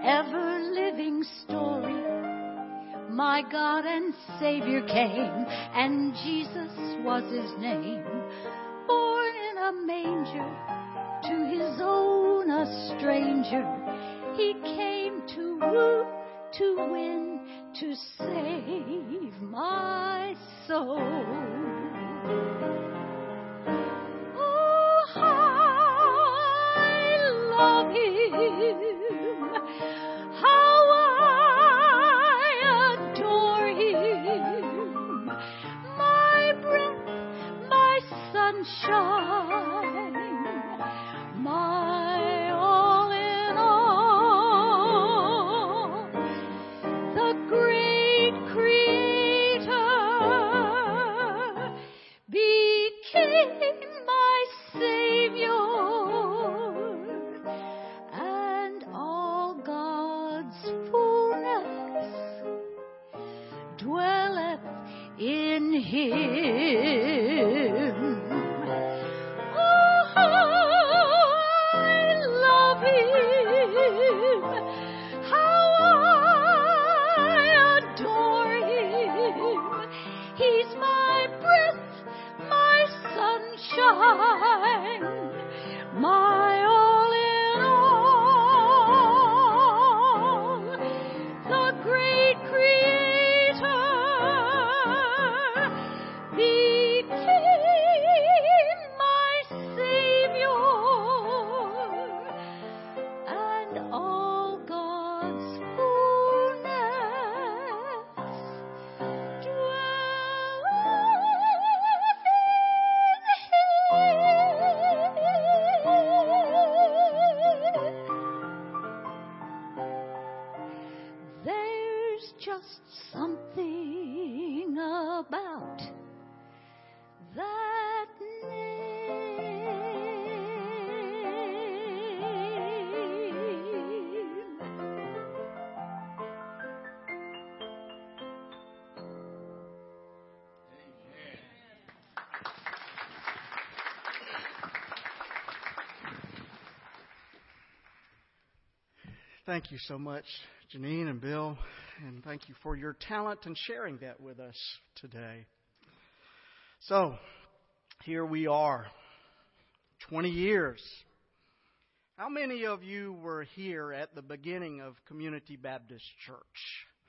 ever living story, my God and Savior came, and Jesus was his name. Born in a manger, to his own a stranger, he came to woo, to win, to save my soul. 烧。Thank you so much, Janine and Bill, and thank you for your talent and sharing that with us today. So, here we are, 20 years. How many of you were here at the beginning of Community Baptist Church?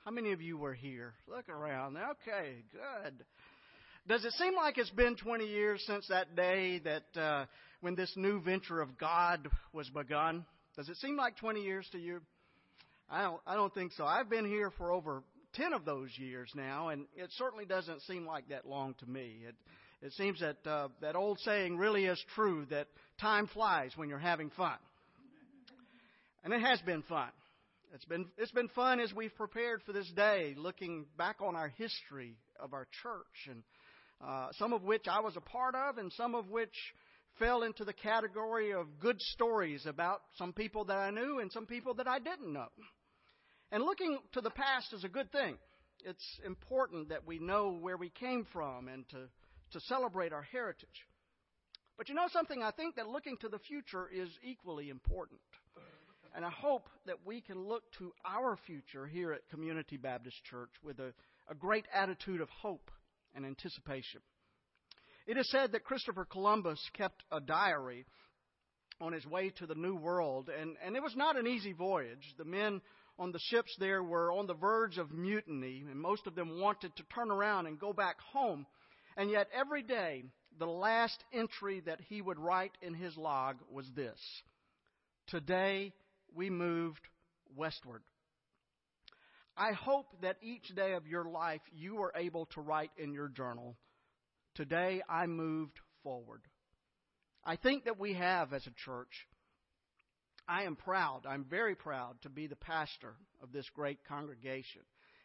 How many of you were here? Look around. Okay, good. Does it seem like it's been 20 years since that day that uh, when this new venture of God was begun? Does it seem like 20 years to you? I don't. I don't think so. I've been here for over 10 of those years now, and it certainly doesn't seem like that long to me. It it seems that uh, that old saying really is true that time flies when you're having fun, and it has been fun. It's been it's been fun as we've prepared for this day, looking back on our history of our church, and uh, some of which I was a part of, and some of which fell into the category of good stories about some people that I knew and some people that I didn't know. And looking to the past is a good thing. It's important that we know where we came from and to, to celebrate our heritage. But you know something? I think that looking to the future is equally important. And I hope that we can look to our future here at Community Baptist Church with a, a great attitude of hope and anticipation. It is said that Christopher Columbus kept a diary on his way to the New World, and, and it was not an easy voyage. The men on the ships there were on the verge of mutiny, and most of them wanted to turn around and go back home. And yet, every day, the last entry that he would write in his log was this Today we moved westward. I hope that each day of your life you are able to write in your journal, Today I moved forward. I think that we have as a church. I am proud, I'm very proud to be the pastor of this great congregation.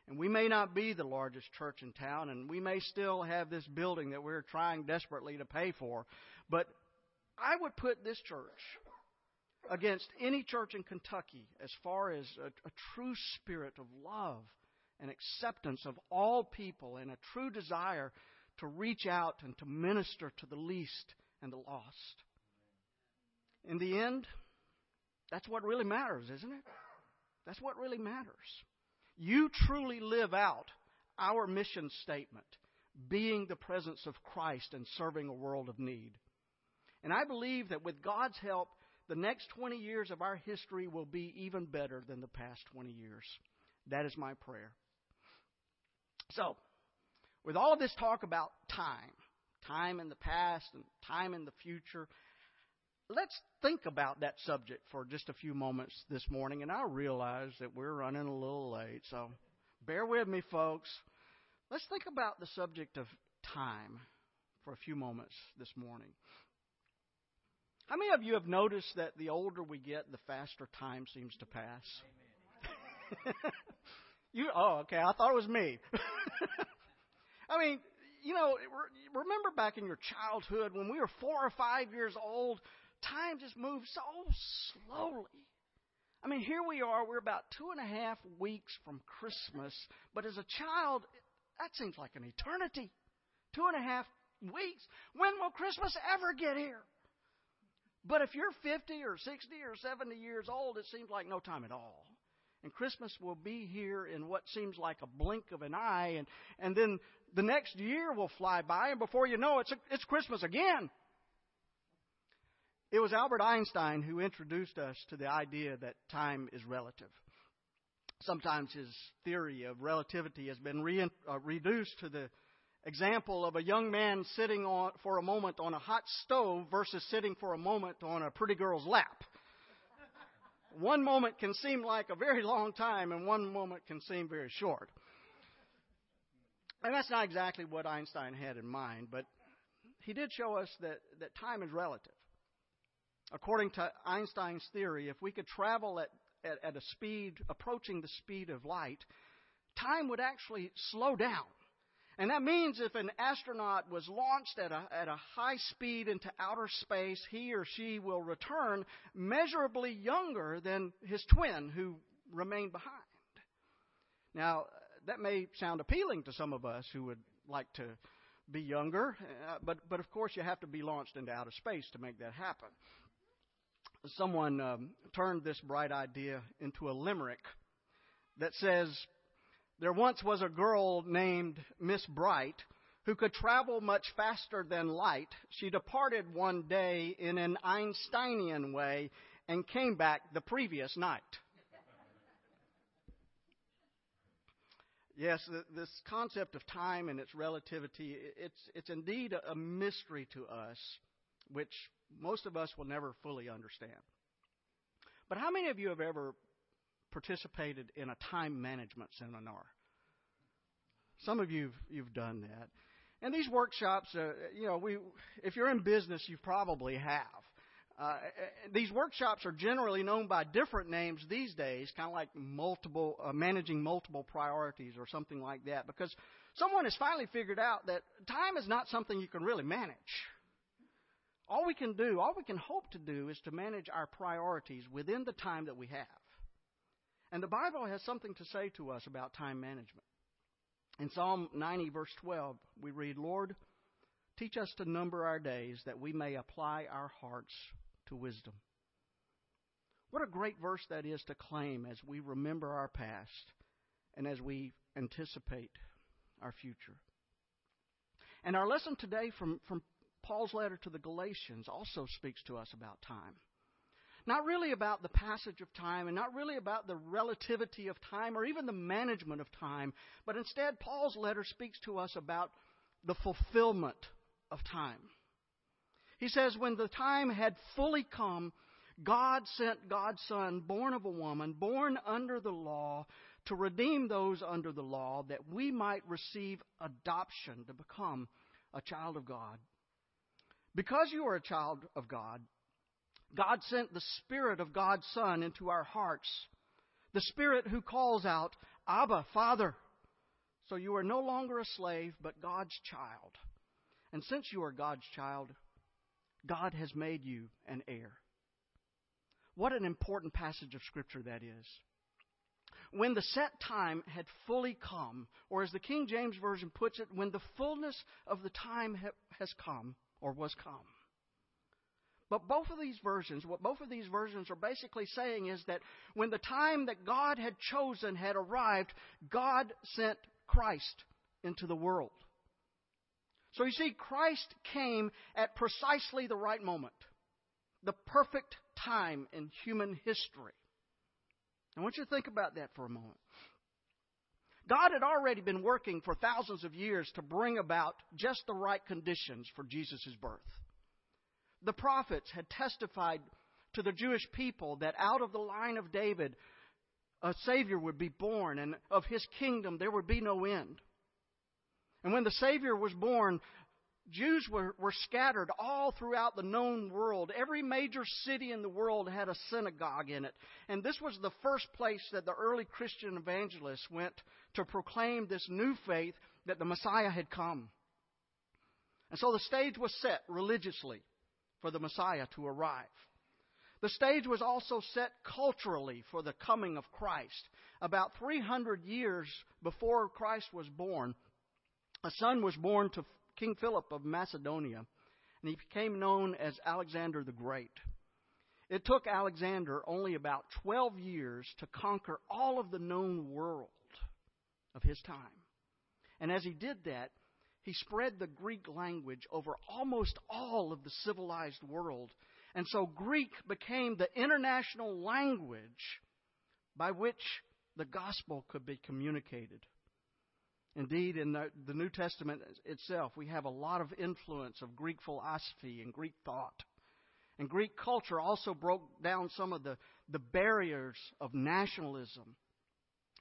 And we may not be the largest church in town, and we may still have this building that we're trying desperately to pay for. But I would put this church against any church in Kentucky as far as a, a true spirit of love and acceptance of all people and a true desire to reach out and to minister to the least and the lost. In the end, that's what really matters, isn't it? That's what really matters. You truly live out our mission statement, being the presence of Christ and serving a world of need. And I believe that with God's help, the next 20 years of our history will be even better than the past 20 years. That is my prayer. So, with all of this talk about time, time in the past and time in the future, let's think about that subject for just a few moments this morning. And I realize that we're running a little late, so bear with me, folks. Let's think about the subject of time for a few moments this morning. How many of you have noticed that the older we get, the faster time seems to pass? you oh, okay. I thought it was me. I mean, you know, remember back in your childhood when we were four or five years old, time just moved so slowly. I mean, here we are, we're about two and a half weeks from Christmas, but as a child, that seems like an eternity. Two and a half weeks. When will Christmas ever get here? But if you're 50 or 60 or 70 years old, it seems like no time at all. And Christmas will be here in what seems like a blink of an eye, and, and then the next year will fly by, and before you know it, it's, it's Christmas again. It was Albert Einstein who introduced us to the idea that time is relative. Sometimes his theory of relativity has been re- uh, reduced to the example of a young man sitting on, for a moment on a hot stove versus sitting for a moment on a pretty girl's lap. One moment can seem like a very long time, and one moment can seem very short. And that's not exactly what Einstein had in mind, but he did show us that, that time is relative. According to Einstein's theory, if we could travel at, at, at a speed approaching the speed of light, time would actually slow down. And that means if an astronaut was launched at a, at a high speed into outer space, he or she will return measurably younger than his twin who remained behind. Now, that may sound appealing to some of us who would like to be younger, uh, but, but of course you have to be launched into outer space to make that happen. Someone um, turned this bright idea into a limerick that says, There once was a girl named Miss Bright who could travel much faster than light. She departed one day in an Einsteinian way and came back the previous night. Yes, this concept of time and its relativity, it's, it's indeed a mystery to us, which most of us will never fully understand. But how many of you have ever participated in a time management seminar? Some of you've you've done that. And these workshops, uh, you know, we, if you're in business, you probably have. Uh, these workshops are generally known by different names these days, kind of like multiple, uh, managing multiple priorities or something like that, because someone has finally figured out that time is not something you can really manage. All we can do, all we can hope to do, is to manage our priorities within the time that we have. And the Bible has something to say to us about time management. In Psalm 90, verse 12, we read, Lord, teach us to number our days that we may apply our hearts to wisdom. What a great verse that is to claim as we remember our past and as we anticipate our future. And our lesson today from, from Paul's letter to the Galatians also speaks to us about time. Not really about the passage of time and not really about the relativity of time or even the management of time, but instead, Paul's letter speaks to us about the fulfillment of time. He says, When the time had fully come, God sent God's Son, born of a woman, born under the law, to redeem those under the law, that we might receive adoption to become a child of God. Because you are a child of God, God sent the Spirit of God's Son into our hearts, the Spirit who calls out, Abba, Father. So you are no longer a slave, but God's child. And since you are God's child, God has made you an heir. What an important passage of Scripture that is. When the set time had fully come, or as the King James Version puts it, when the fullness of the time ha- has come, or was come. But both of these versions, what both of these versions are basically saying is that when the time that God had chosen had arrived, God sent Christ into the world. So you see, Christ came at precisely the right moment, the perfect time in human history. I want you to think about that for a moment. God had already been working for thousands of years to bring about just the right conditions for Jesus' birth. The prophets had testified to the Jewish people that out of the line of David, a Savior would be born, and of his kingdom there would be no end. And when the Savior was born, Jews were, were scattered all throughout the known world. Every major city in the world had a synagogue in it. And this was the first place that the early Christian evangelists went to proclaim this new faith that the Messiah had come. And so the stage was set religiously for the Messiah to arrive. The stage was also set culturally for the coming of Christ. About 300 years before Christ was born, a son was born to King Philip of Macedonia, and he became known as Alexander the Great. It took Alexander only about 12 years to conquer all of the known world of his time. And as he did that, he spread the Greek language over almost all of the civilized world. And so Greek became the international language by which the gospel could be communicated. Indeed, in the, New Testament itself, we have a lot of influence of Greek philosophy and Greek thought. And Greek culture also broke down some of the, the barriers of nationalism.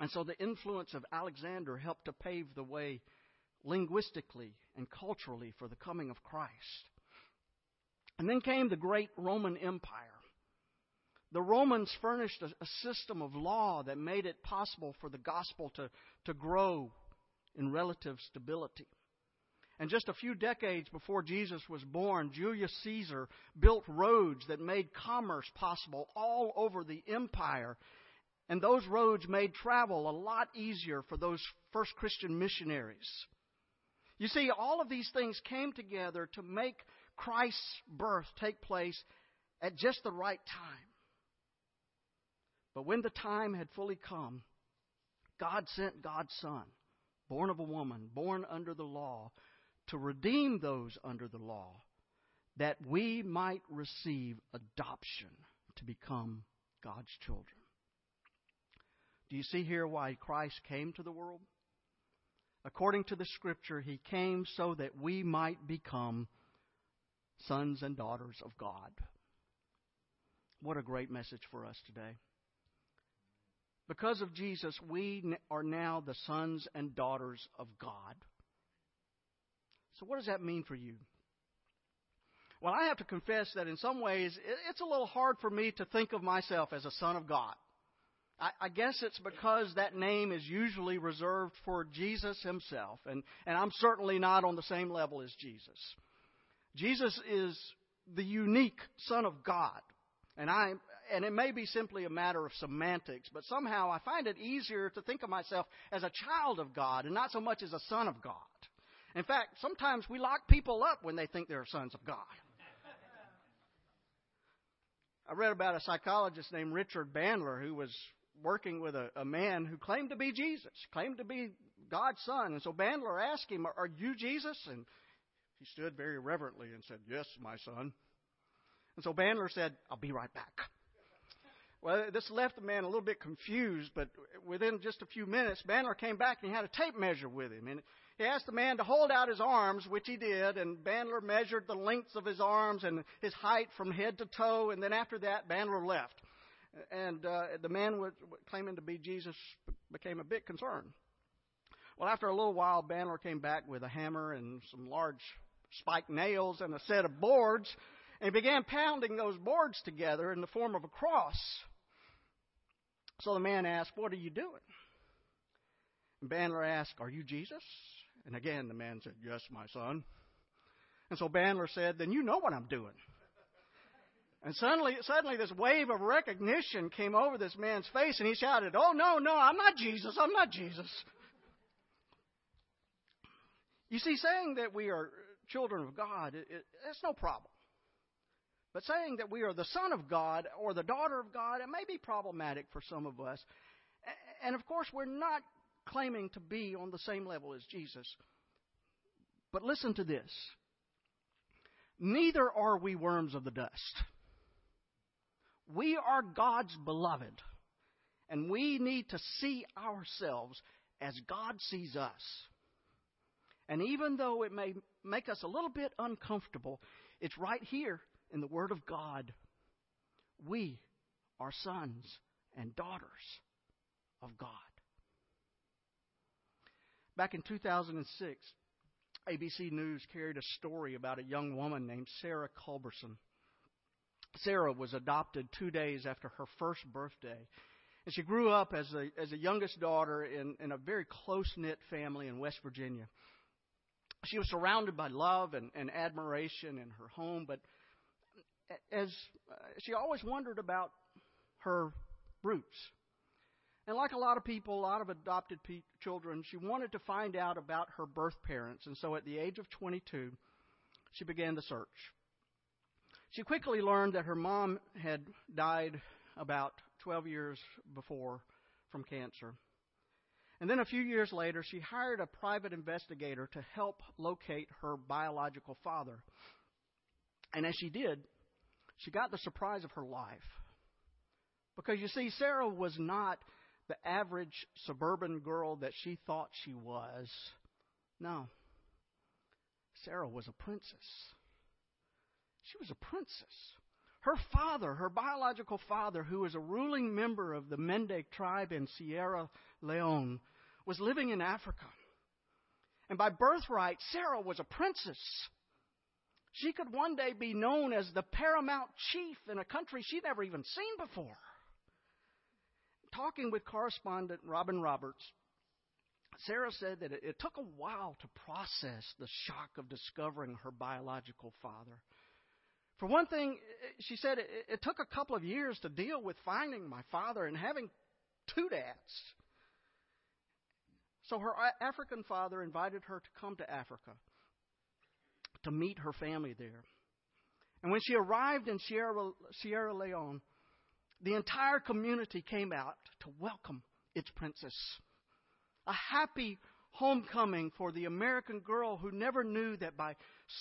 And so the influence of Alexander helped to pave the way linguistically and culturally for the coming of Christ. And then came the great Roman Empire. The Romans furnished a, a system of law that made it possible for the gospel to, to grow in relative stability. And just a few decades before Jesus was born, Julius Caesar built roads that made commerce possible all over the empire. And those roads made travel a lot easier for those first Christian missionaries. You see, all of these things came together to make Christ's birth take place at just the right time. But when the time had fully come, God sent God's Son, born of a woman, born under the law, to redeem those under the law, that we might receive adoption to become God's children. Do you see here why Christ came to the world? According to the Scripture, He came so that we might become sons and daughters of God. What a great message for us today. Because of Jesus, we are now the sons and daughters of God. So, what does that mean for you? Well, I have to confess that in some ways it's a little hard for me to think of myself as a son of God. I, I guess it's because that name is usually reserved for Jesus himself, and, and I'm certainly not on the same level as Jesus. Jesus is the unique Son of God, and I and it may be simply a matter of semantics, but somehow I find it easier to think of myself as a child of God and not so much as a son of God. In fact, sometimes we lock people up when they think they're sons of God. I read about a psychologist named Richard Bandler who was working with a, a man who claimed to be Jesus, claimed to be God's son. And so Bandler asked him, Are you Jesus? And he stood very reverently and said, Yes, my son. And so Bandler said, I'll be right back. Well, this left the man a little bit confused, but within just a few minutes, Bandler came back and he had a tape measure with him. And he asked the man to hold out his arms, which he did, and Bandler measured the lengths of his arms and his height from head to toe, and then after that, Bandler left. And uh, the man was, claiming to be Jesus became a bit concerned. Well, after a little while, Bandler came back with a hammer and some large spiked nails and a set of boards, and began pounding those boards together in the form of a cross. So the man asked, What are you doing? And Bandler asked, Are you Jesus? And again, the man said, Yes, my son. And so Bandler said, Then you know what I'm doing. And suddenly, suddenly this wave of recognition came over this man's face, and he shouted, Oh, no, no, I'm not Jesus. I'm not Jesus. You see, saying that we are children of God, it, it, that's no problem. But saying that we are the son of God or the daughter of God, it may be problematic for some of us. And of course, we're not claiming to be on the same level as Jesus. But listen to this neither are we worms of the dust. We are God's beloved, and we need to see ourselves as God sees us. And even though it may make us a little bit uncomfortable, it's right here in the Word of God. We are sons and daughters of God. Back in 2006, ABC News carried a story about a young woman named Sarah Culberson. Sarah was adopted two days after her first birthday. And she grew up as a, as a youngest daughter in, in a very close knit family in West Virginia. She was surrounded by love and, and admiration in her home, but as she always wondered about her roots. And like a lot of people, a lot of adopted pe- children, she wanted to find out about her birth parents. And so at the age of 22, she began the search. She quickly learned that her mom had died about 12 years before from cancer. And then a few years later, she hired a private investigator to help locate her biological father. And as she did, she got the surprise of her life. Because you see, Sarah was not the average suburban girl that she thought she was. No. Sarah was a princess. She was a princess. Her father, her biological father, who was a ruling member of the Mende tribe in Sierra Leone, was living in Africa. And by birthright, Sarah was a princess. She could one day be known as the paramount chief in a country she'd never even seen before. Talking with correspondent Robin Roberts, Sarah said that it, took a while to process the shock of discovering her biological father. For one thing, she said it, it took a couple of years to deal with finding my father and having two dads. So her African father invited her to come to Africa to meet her family there. And when she arrived in Sierra, Sierra Leone, the entire community came out to welcome its princess. A happy homecoming for the American girl who never knew that by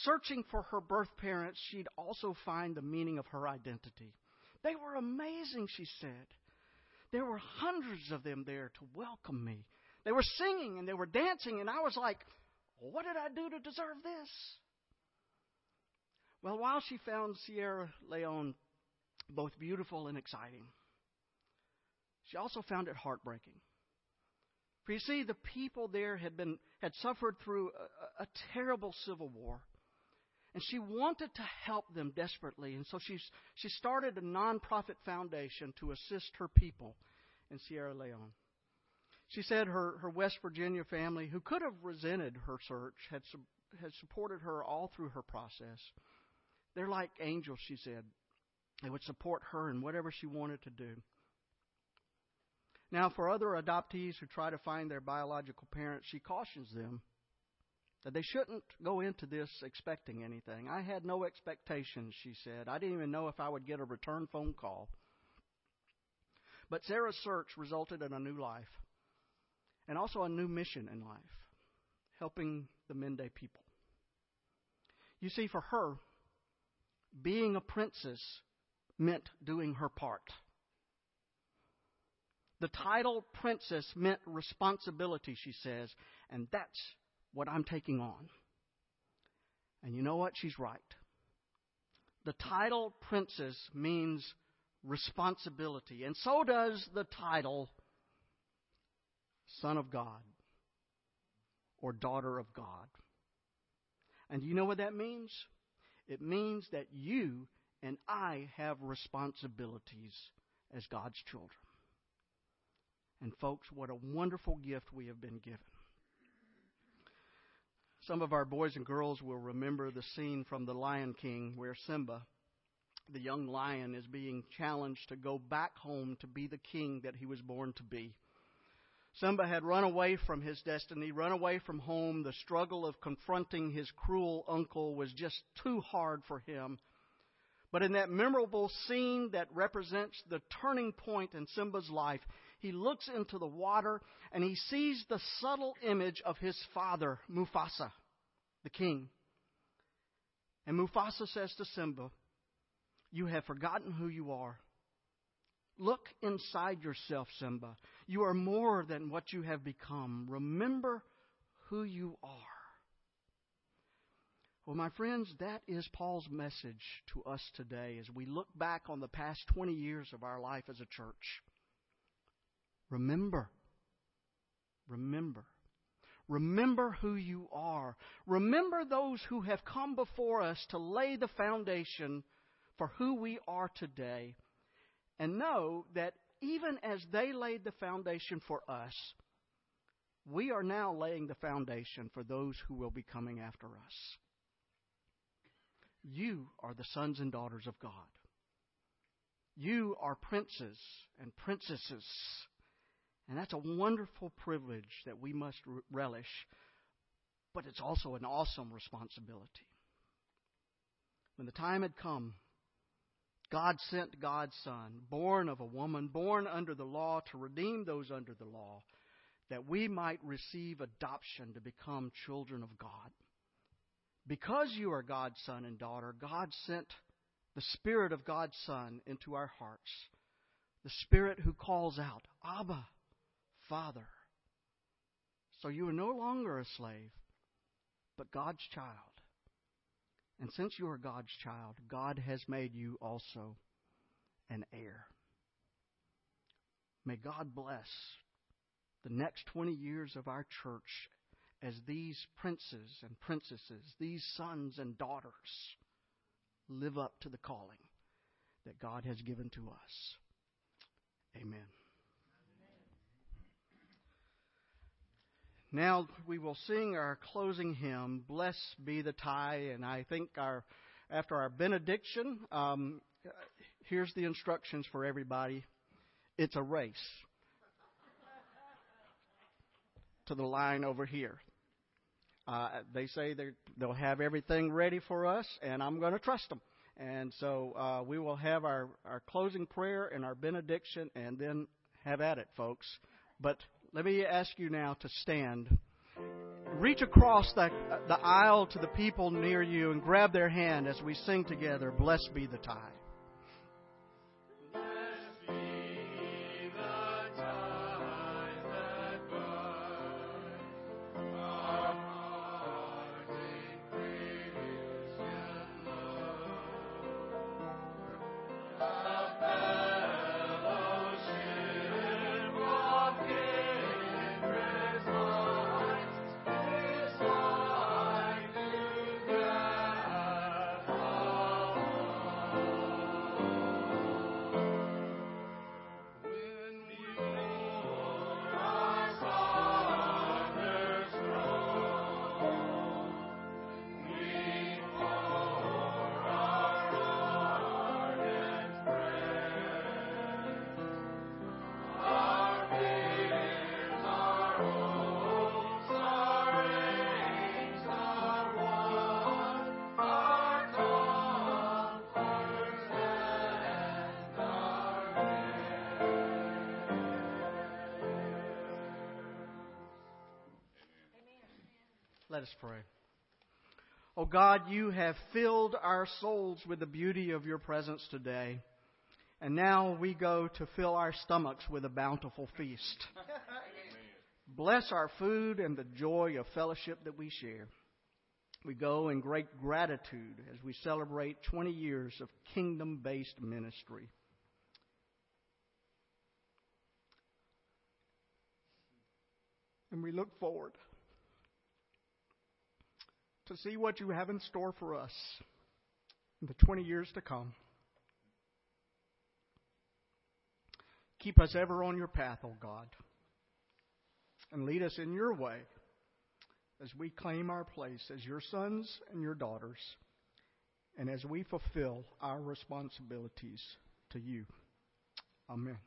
searching for her birth parents, she'd also find the meaning of her identity. They were amazing, she said. There were hundreds of them there to welcome me. They were singing and they were dancing, and I was like, what did I do to deserve this? Well, while she found Sierra Leone both beautiful and exciting, she also found it heartbreaking. For you see, the people there had been had suffered through a, a terrible civil war. And she wanted to help them desperately, and so she's, she started a nonprofit foundation to assist her people in Sierra Leone. She said her, her West Virginia family, who could have resented her search, had, had supported her all through her process. They're like angels, she said. They would support her in whatever she wanted to do. Now, for other adoptees who try to find their biological parents, she cautions them that they shouldn't go into this expecting anything. I had no expectations, she said. I didn't even know if I would get a return phone call. But Sarah's search resulted in a new life and also a new mission in life helping the Mende people. You see, for her, being a princess meant doing her part. The title princess meant responsibility, she says, and that's what I'm taking on. And you know what? She's right. The title princess means responsibility, and so does the title Son of God or Daughter of God. And you know what that means? It means that you and I have responsibilities as God's children. And, folks, what a wonderful gift we have been given. Some of our boys and girls will remember the scene from The Lion King where Simba, the young lion, is being challenged to go back home to be the king that he was born to be. Simba had run away from his destiny, run away from home. The struggle of confronting his cruel uncle was just too hard for him. But in that memorable scene that represents the turning point in Simba's life, he looks into the water and he sees the subtle image of his father, Mufasa, the king. And Mufasa says to Simba, You have forgotten who you are. Look inside yourself, Simba. You are more than what you have become. Remember who you are. Well, my friends, that is Paul's message to us today as we look back on the past 20 years of our life as a church. Remember. Remember. Remember who you are. Remember those who have come before us to lay the foundation for who we are today. And know that even as they laid the foundation for us, we are now laying the foundation for those who will be coming after us. You are the sons and daughters of God. You are princes and princesses and that's a wonderful privilege that we must relish, but it's also an awesome responsibility. When the time had come, God sent God's Son, born of a woman, born under the law, to redeem those under the law, that we might receive adoption to become children of God. Because you are God's son and daughter, God sent the Spirit of God's Son into our hearts, the Spirit who calls out, Abba, Father. So you are no longer a slave, but God's child. And since you are God's child, God has made you also an heir. May God bless the next 20 years of our church as these princes and princesses, these sons and daughters, live up to the calling that God has given to us. Amen. Now we will sing our closing hymn, Blessed Be the Tie, and I think our after our benediction, um, here's the instructions for everybody. It's a race to the line over here. Uh, they say they'll have everything ready for us, and I'm going to trust them. And so uh, we will have our, our closing prayer and our benediction, and then have at it, folks. But let me ask you now to stand. Reach across the, the aisle to the people near you and grab their hand as we sing together, Blessed be the tie. Let us pray. Oh God, you have filled our souls with the beauty of your presence today. And now we go to fill our stomachs with a bountiful feast. Bless our food and the joy of fellowship that we share. We go in great gratitude as we celebrate 20 years of kingdom based ministry. And we look forward to see what you have in store for us in the 20 years to come. Keep us ever on your path, O oh God, and lead us in your way as we claim our place as your sons and your daughters, and as we fulfill our responsibilities to you. Amen.